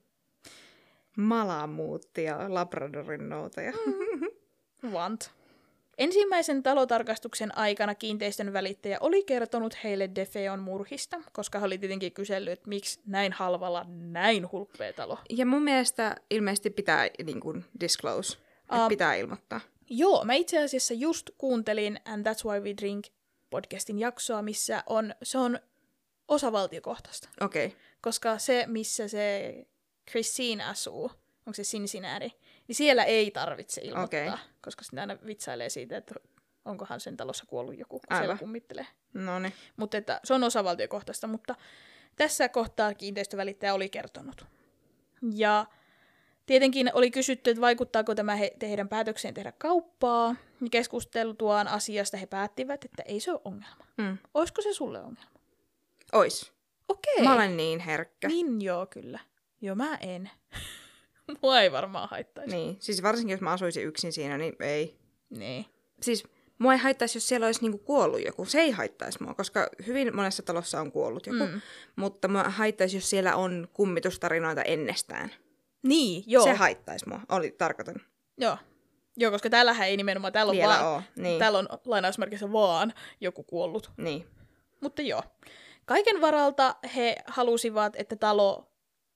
B: Malamuutti ja Labradorin noutaja.
A: Want. Ensimmäisen talotarkastuksen aikana kiinteistön välittäjä oli kertonut heille Defeon murhista, koska he oli tietenkin kysellyt, että miksi näin halvalla näin hulppea talo.
B: Ja mun mielestä ilmeisesti pitää niin kuin, disclose, että
A: Um,
B: pitää ilmoittaa.
A: Joo, mä itse asiassa just kuuntelin And That's Why We Drink podcastin jaksoa, missä on, se on osavaltiokohtaista.
B: Okei, okay.
A: Koska se, missä se Christine asuu, onko se Cincinnati, niin siellä ei tarvitse ilmoittaa,
B: Okei.
A: koska sitä aina vitsailee siitä, että onkohan sen talossa kuollut joku, kun
B: Aivan.
A: siellä kummittelee.
B: no niin.
A: Mutta että se on osavaltiokohtaista, mutta tässä kohtaa kiinteistövälittäjä oli kertonut. Ja tietenkin oli kysytty, että vaikuttaako tämä he, heidän päätökseen tehdä kauppaa. Ja keskusteltuaan asiasta he päättivät, että ei se ole ongelma.
B: Mm.
A: Olisiko se sulle ongelma?
B: Ois.
A: Okei.
B: Mä olen niin herkkä.
A: Niin joo, kyllä. Joo, mä en. <laughs> Mua ei varmaan haittaisi.
B: Niin, siis varsinkin jos mä asuisin yksin siinä, niin ei.
A: Niin.
B: Siis mua ei haittaisi, jos siellä olisi niinku kuollut joku. Se ei haittaisi mua, koska hyvin monessa talossa on kuollut joku.
A: Mm.
B: Mutta mua haittaisi, jos siellä on kummitustarinoita ennestään.
A: Niin, joo.
B: Se haittaisi mua, oli tarkoitan.
A: joo. Joo, koska täällähän ei nimenomaan, täällä on,
B: Vielä
A: vaan,
B: oo, niin.
A: täällä on lainausmerkissä vaan joku kuollut.
B: Niin.
A: Mutta joo. Kaiken varalta he halusivat, että talo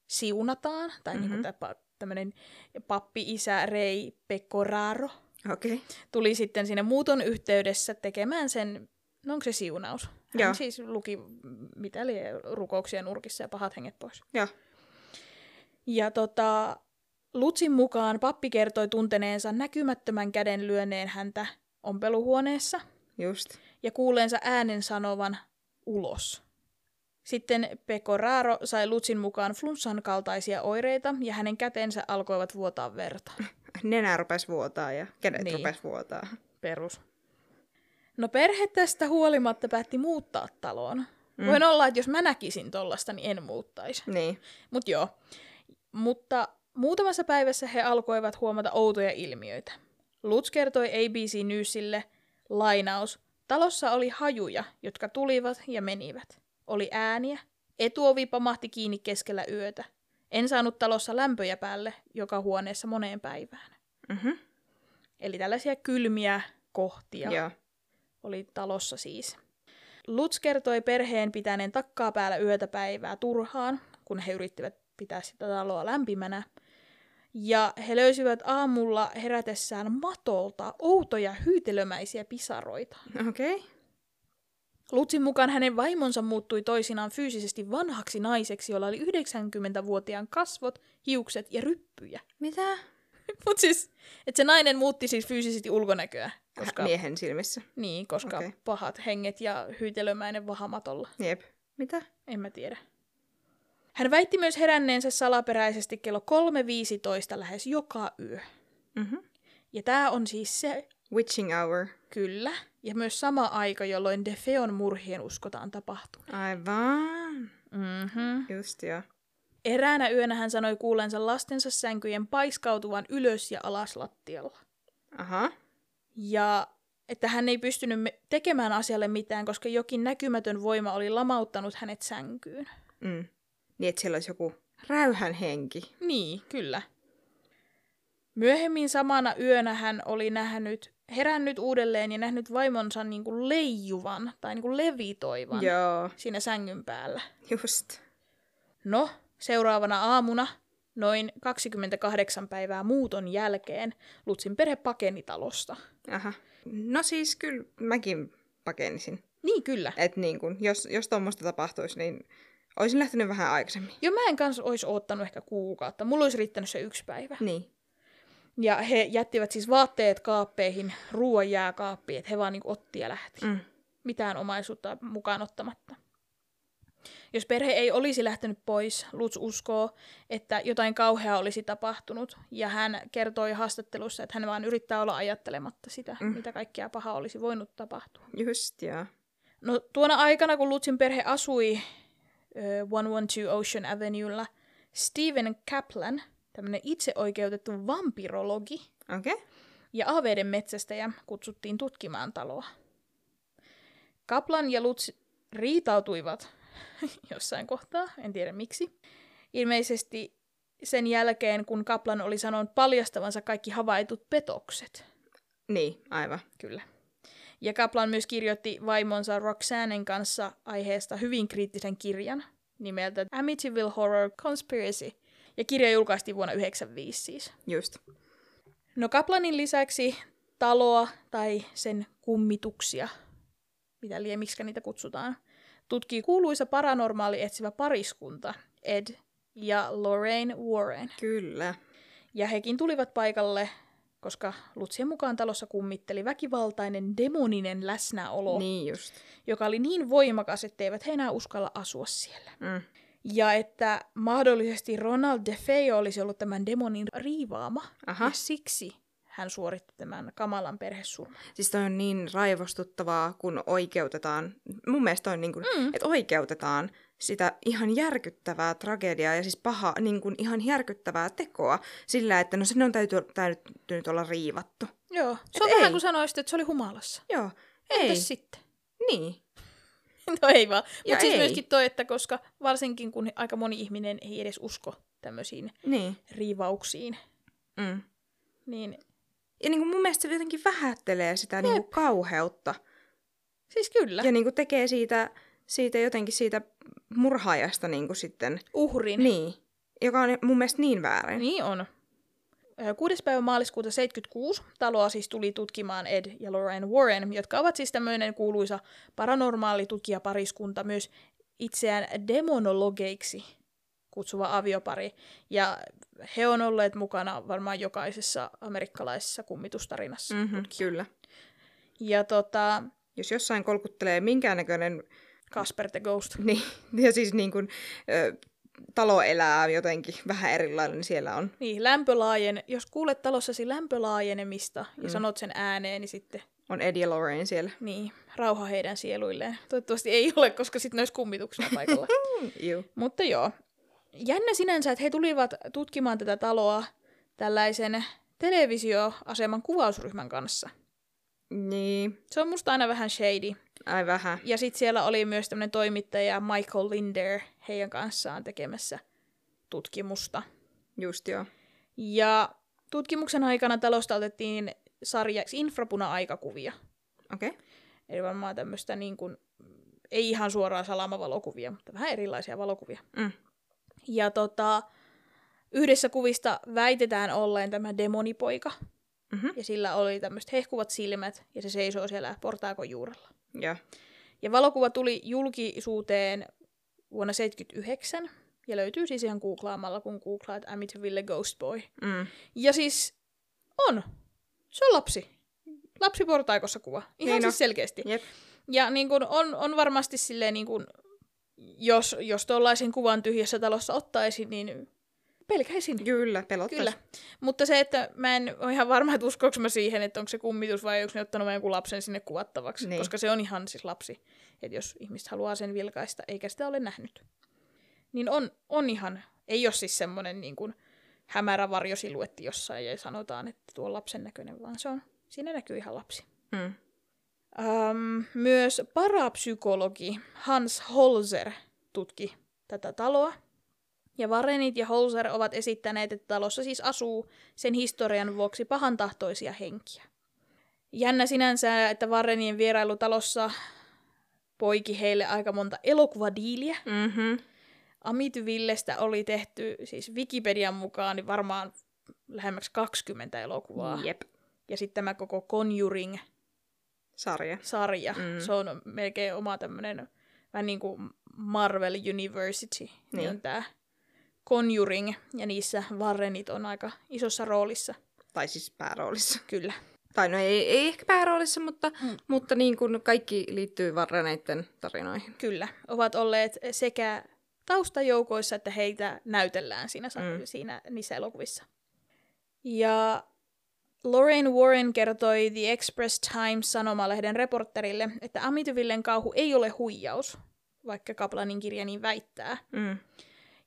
A: siunataan, tai mm-hmm. niin kuin tämmöinen pappi-isä Rei Pecoraro.
B: Okay.
A: tuli sitten sinne muuton yhteydessä tekemään sen, no onko se siunaus? Hän
B: Joo.
A: siis luki, mitä oli rukouksia nurkissa ja pahat henget pois.
B: Joo.
A: Ja tota, Lutsin mukaan pappi kertoi tunteneensa näkymättömän käden lyöneen häntä ompeluhuoneessa
B: Just.
A: ja kuuleensa äänen sanovan ulos. Sitten Pecoraro sai Lutsin mukaan flunssan kaltaisia oireita ja hänen kätensä alkoivat vuotaa verta. <laughs>
B: Nenä rupesi vuotaa ja kädet
A: Niin.
B: niin. rupesi vuotaa.
A: Perus. No perhe tästä huolimatta päätti muuttaa taloon. Mm. Voin olla, että jos mä näkisin tollasta, niin en muuttaisi.
B: Niin.
A: Mut joo. Mutta muutamassa päivässä he alkoivat huomata outoja ilmiöitä. Lutz kertoi ABC Newsille, lainaus, talossa oli hajuja, jotka tulivat ja menivät. Oli ääniä. Etuovi pamahti kiinni keskellä yötä. En saanut talossa lämpöjä päälle joka huoneessa moneen päivään.
B: Mhm.
A: Eli tällaisia kylmiä kohtia
B: Joo.
A: oli talossa siis. Lutz kertoi perheen pitäneen takkaa päällä yötä päivää turhaan, kun he yrittivät pitää sitä taloa lämpimänä. Ja he löysivät aamulla herätessään matolta outoja hyytelömäisiä pisaroita.
B: Okei. Okay.
A: Lutzin mukaan hänen vaimonsa muuttui toisinaan fyysisesti vanhaksi naiseksi, jolla oli 90-vuotiaan kasvot, hiukset ja ryppyjä. <laughs>
B: Mitä?
A: Mutta siis, että se nainen muutti siis fyysisesti ulkonäköä.
B: Koska...
A: Koska,
B: Miehen silmissä.
A: niin, koska okay. pahat henget ja hyytelömäinen vahamatolla.
B: Jep. Mitä?
A: En mä tiedä. Hän väitti myös heränneensä salaperäisesti kello 3.15 lähes joka yö.
B: Mhm.
A: Ja tämä on siis se,
B: Witching hour.
A: Kyllä, ja myös sama aika, jolloin Defeon murhien uskotaan tapahtunut.
B: Aivan.
A: Mm-hmm.
B: Just joo.
A: Eräänä yönä hän sanoi kuulensa lastensa sänkyjen paiskautuvan ylös ja alas lattialla.
B: Aha.
A: Ja että hän ei pystynyt me- tekemään asialle mitään, koska jokin näkymätön voima oli lamauttanut hänet sänkyyn.
B: Mm. Niin, että siellä olisi joku räyhän henki.
A: Niin, kyllä. Myöhemmin samana yönä hän oli nähnyt, herännyt uudelleen ja nähnyt vaimonsa niin kuin leijuvan tai niin kuin levitoivan
B: Joo.
A: siinä sängyn päällä.
B: Just.
A: No, seuraavana aamuna, noin 28 päivää muuton jälkeen, Lutsin perhe pakeni talosta.
B: Aha. No siis kyllä mäkin pakenisin.
A: Niin, kyllä.
B: Että niin kun, jos, jos tuommoista tapahtuisi, niin olisin lähtenyt vähän aikaisemmin.
A: Jo mä en kanssa olisi odottanut ehkä kuukautta. Mulla olisi riittänyt se yksi päivä.
B: Niin.
A: Ja he jättivät siis vaatteet kaappeihin, ruoan jääkaappiin, että he vaan niin otti ja lähti.
B: Mm.
A: Mitään omaisuutta mukaan ottamatta. Jos perhe ei olisi lähtenyt pois, Lutz uskoo, että jotain kauheaa olisi tapahtunut, ja hän kertoi haastattelussa, että hän vaan yrittää olla ajattelematta sitä, mm. mitä kaikkea pahaa olisi voinut tapahtua.
B: Just, joo.
A: No tuona aikana, kun Lutzin perhe asui ö, 112 Ocean Avenuella, Steven Kaplan, tämmöinen itseoikeutettu vampirologi
B: Okei. Okay.
A: ja aaveiden metsästäjä kutsuttiin tutkimaan taloa. Kaplan ja Lutz riitautuivat <laughs> jossain kohtaa, en tiedä miksi. Ilmeisesti sen jälkeen, kun Kaplan oli sanonut paljastavansa kaikki havaitut petokset.
B: Niin, aivan.
A: Kyllä. Ja Kaplan myös kirjoitti vaimonsa Roxannen kanssa aiheesta hyvin kriittisen kirjan nimeltä Amityville Horror Conspiracy. Ja kirja julkaistiin vuonna 1995 siis.
B: Just.
A: No Kaplanin lisäksi taloa tai sen kummituksia, mitä liemiksi niitä kutsutaan, tutkii kuuluisa paranormaali etsivä pariskunta Ed ja Lorraine Warren.
B: Kyllä.
A: Ja hekin tulivat paikalle, koska Lutsien mukaan talossa kummitteli väkivaltainen demoninen läsnäolo,
B: Niin just.
A: joka oli niin voimakas, etteivät he enää uskalla asua siellä.
B: Mm.
A: Ja että mahdollisesti Ronald DeFeo olisi ollut tämän demonin riivaama,
B: Aha.
A: ja siksi hän suoritti tämän kamalan perhesurman.
B: Siis toi on niin raivostuttavaa, kun oikeutetaan, mun mielestä on niin kuin, mm. että oikeutetaan sitä ihan järkyttävää tragediaa ja siis paha, niin kuin ihan järkyttävää tekoa sillä, että no sen on täytyy, täytynyt olla riivattu.
A: Joo, se
B: Et
A: on vähän
B: ei.
A: kuin sanoisit, että se oli humalassa.
B: Joo, ei,
A: Entäs sitten?
B: niin, <laughs>
A: No ei vaan. Mutta siis myöskin toi, että koska varsinkin kun aika moni ihminen ei edes usko tämmöisiin
B: niin.
A: riivauksiin,
B: Mm.
A: niin
B: Ja niin kuin mun mielestä se jotenkin vähättelee sitä niin kuin kauheutta
A: siis kyllä,
B: ja niin kuin tekee siitä, siitä jotenkin siitä murhaajasta niin kuin sitten,
A: uhrin.
B: niin, joka on mun mielestä niin väärin.
A: Niin on. Ö, 6. päivä maaliskuuta 76 taloa siis tuli tutkimaan Ed ja Lorraine Warren, jotka ovat siis tämmöinen kuuluisa paranormaali tutkijapariskunta, myös itseään demonologeiksi kutsuva aviopari. Ja he on olleet mukana varmaan jokaisessa amerikkalaisessa kummitustarinassa.
B: Mm-hmm, kyllä.
A: Ja tota,
B: Jos jossain kolkuttelee minkäännäköinen,
A: Casper the Ghost.
B: niin, <laughs> ja siis niin kuin, talo elää jotenkin vähän erilainen, niin siellä on.
A: Niin, lämpölaajen, jos kuulet talossasi lämpölaajenemista ja
B: Mm.
A: sanot sen ääneen, niin sitten
B: On Eddie ja Lorraine siellä.
A: Niin, rauha heidän sieluilleen. Toivottavasti ei ole, koska sitten ne olisi kummituksia paikalla. <laughs>
B: Juu.
A: Mutta joo. Jännä sinänsä, että he tulivat tutkimaan tätä taloa tällaisen televisioaseman kuvausryhmän kanssa.
B: Niin,
A: Se on musta aina vähän shady.
B: Ai vähän.
A: Ja sitten siellä oli myös tämmöinen toimittaja Michael Linder heidän kanssaan tekemässä tutkimusta.
B: Just joo.
A: Ja tutkimuksen aikana talosta otettiin sarjaksi infrapuna-aikakuvia.
B: Okei. Okay.
A: Eli varmaan tämmöistä niin kuin, ei ihan suoraan salamavalokuvia, mutta vähän erilaisia valokuvia.
B: Mm.
A: Ja tota, yhdessä kuvista väitetään olleen tämä demonipoika.
B: Mhm.
A: Ja sillä oli tämmöiset hehkuvat silmät, ja se seisoo siellä portaakon juurella.
B: Joo.
A: Ja valokuva tuli julkisuuteen vuonna 1979, ja löytyy siis ihan googlaamalla, kun googlaat Amityville Ghost Boy.
B: Mm.
A: Ja siis on. Se on lapsi. Lapsi portaikossa kuva. Ihan
B: Niin
A: siis selkeästi.
B: Jep.
A: Ja niin kun on, on varmasti silleen, niin kun, jos, jos tuollaisen kuvan tyhjässä talossa ottaisin, niin pelkäisin.
B: Kyllä, pelottais.
A: Kyllä. Mutta se, että mä en ole ihan varma, että uskoinko mä siihen, että onko se kummitus vai onko ne ottanut jonkun lapsen sinne kuvattavaksi.
B: Niin.
A: Koska se on ihan siis lapsi. Että jos ihmiset haluaa sen vilkaista, eikä sitä ole nähnyt. Niin on, on ihan, ei ole siis semmoinen niin kuin hämärä varjosiluetti jossain ja sanotaan, että tuo on lapsen näköinen, vaan se on, siinä näkyy ihan lapsi.
B: Mm.
A: Um, myös parapsykologi Hans Holzer tutki tätä taloa. Ja Varenit ja Holzer ovat esittäneet, että talossa siis asuu sen historian vuoksi pahantahtoisia henkiä. Jännä sinänsä, että Varenien vierailu talossa poiki heille aika monta elokuvadiiliä.
B: Mm-hmm.
A: Amityvillestä oli tehty siis Wikipedian mukaan niin varmaan lähemmäksi 20 elokuvaa.
B: Jep.
A: Ja sitten tämä koko Conjuring
B: Sarja.
A: sarja.
B: Mm.
A: Se on melkein oma tämmöinen, vähän niin kuin Marvel University, niin,
B: Niin.
A: on tämä Conjuring, ja niissä Warrenit on aika isossa roolissa,
B: Tai siis pääroolissa.
A: kyllä.
B: Tai no ei, ei ehkä pääroolissa, mutta,
A: Mm.
B: mm. mutta niin kuin kaikki liittyy varreneiden tarinoihin.
A: Kyllä, ovat olleet sekä taustajoukoissa, että heitä näytellään siinä. Mm. siinä niissä elokuvissa. Ja Lorraine Warren kertoi The Express Times sanomalehden reporterille, että Amityvillen kauhu ei ole huijaus, vaikka Kaplanin kirja niin väittää.
B: Mm.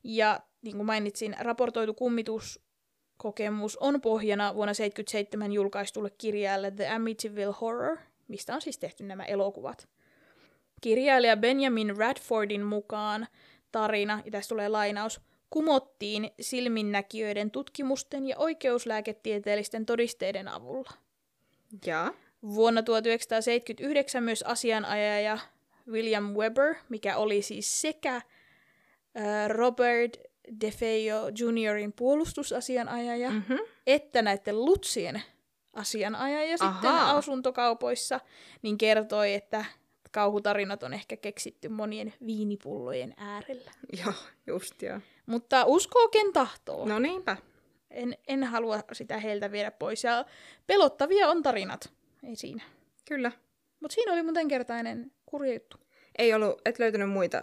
A: Ja niin kuin mainitsin, raportoitu kummituskokemus on pohjana vuonna 1977 julkaistulle kirjalle The Amityville Horror, mistä on siis tehty nämä elokuvat. Kirjailija Benjamin Radfordin mukaan tarina, ja tässä tulee lainaus, kumottiin silminnäkijöiden tutkimusten ja oikeuslääketieteellisten todisteiden avulla.
B: Ja.
A: Vuonna 1979 myös asianajaja William Weber, mikä oli siis sekä äh, Robert DeFeo Juniorin puolustusasianajaja,
B: Mm-hmm.
A: että näiden Lutsien asianajaja sitten
B: Ahaa.
A: asuntokaupoissa, niin kertoi, että kauhutarinat on ehkä keksitty monien viinipullojen äärellä.
B: Joo, just joo.
A: Mutta uskoo ken tahtoo.
B: No niinpä.
A: En, en halua sitä heiltä viedä pois. Ja pelottavia on tarinat. Ei siinä.
B: Kyllä.
A: Mutta siinä oli muuten kertainen kurja juttu.
B: Ei ollut, et löytänyt muita,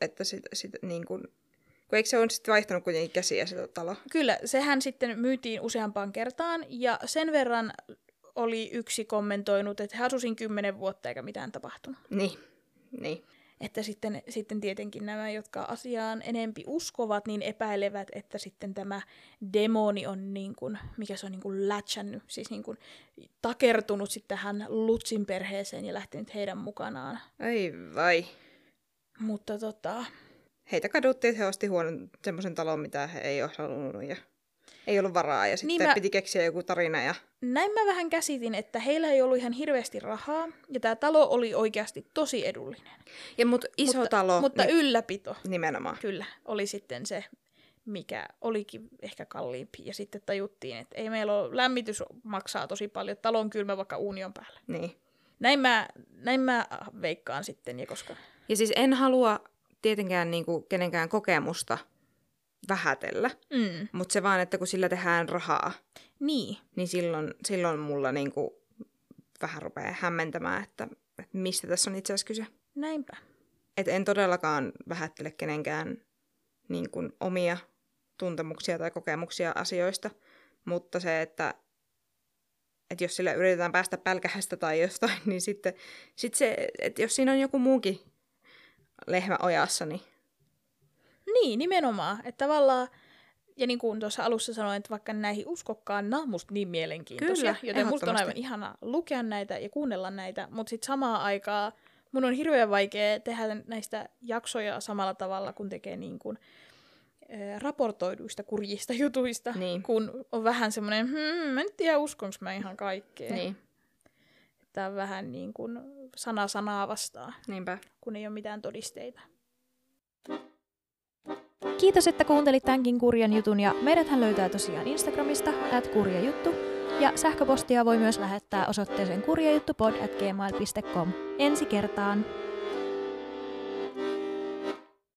B: että sit, sit, niin kuin, kun eikö se on sitten vaihtanut kuitenkin käsiä sitä talo?
A: Kyllä, sehän sitten myytiin useampaan kertaan. Ja sen verran oli yksi kommentoinut, että he asusin kymmenen vuotta eikä mitään tapahtunut.
B: Niin, niin.
A: Että sitten, sitten tietenkin nämä, jotka asiaan enempi uskovat, niin epäilevät, että sitten tämä demoni on niin kuin, mikä se on niin kuin lätsännyt, siis niin kuin takertunut sitten tähän Lutsin perheeseen ja lähtenyt heidän mukanaan.
B: Ai vai.
A: Mutta tota,
B: Heitä kaduttiin, että he osti huonon semmoisen talon, mitä he ei ole halunnut ja ei ollut varaa. Ja sitten
A: Niin
B: niin
A: mä-
B: piti keksiä joku tarina ja
A: näin mä vähän käsitin, että heillä ei ollut ihan hirveästi rahaa, ja tämä talo oli oikeasti tosi edullinen.
B: Ja mut iso
A: mutta,
B: talo
A: Mutta
B: ni-
A: ylläpito,
B: nimenomaan.
A: kyllä, oli sitten se, mikä olikin ehkä kalliimpi. Ja sitten tajuttiin, että ei meillä ole, lämmitys maksaa tosi paljon, talo on kylmä vaikka uuni on päällä.
B: Niin.
A: Näin mä, näin mä veikkaan sitten, ja koska...
B: Ja siis en halua tietenkään niinku kenenkään kokemusta vähätellä,
A: Mm,
B: mutta se vaan, että kun sillä tehdään rahaa,
A: niin,
B: niin silloin, silloin mulla niinku vähän rupeaa hämmentämään, että, että mistä tässä on itse asiassa kyse.
A: näinpä.
B: Et en todellakaan vähättele kenenkään niin kuin, omia tuntemuksia tai kokemuksia asioista, mutta se, että, että jos sillä yritetään päästä pälkähästä tai jostain, <laughs> niin sitten sit se, että jos siinä on joku muukin lehmä ojassa, niin
A: Niin, nimenomaan. Että tavallaan, ja niin kuin tuossa alussa sanoin, että vaikka näihin uskokkaan, nämä on musta niin mielenkiintoisia.
B: Kyllä,
A: joten musta on aivan ihana lukea näitä ja kuunnella näitä, mutta sitten samaan aikaan mun on hirveän vaikea tehdä näistä jaksoja samalla tavalla, kun tekee niin kuin, raportoiduista kurjista jutuista,
B: Niin.
A: kun on vähän semmoinen, hmm, mä en tiedä uskonko mä ihan kaikkea.
B: niin,
A: On vähän niin kuin sana sanaa vastaan,
B: niinpä.
A: kun ei ole mitään todisteita.
C: Kiitos, että kuuntelit tämänkin kurjan jutun ja meidäthän löytää tosiaan Instagramista at kurjajuttu ja sähköpostia voi myös lähettää osoitteeseen kurjajuttupod at gmail.com. Ensi kertaan!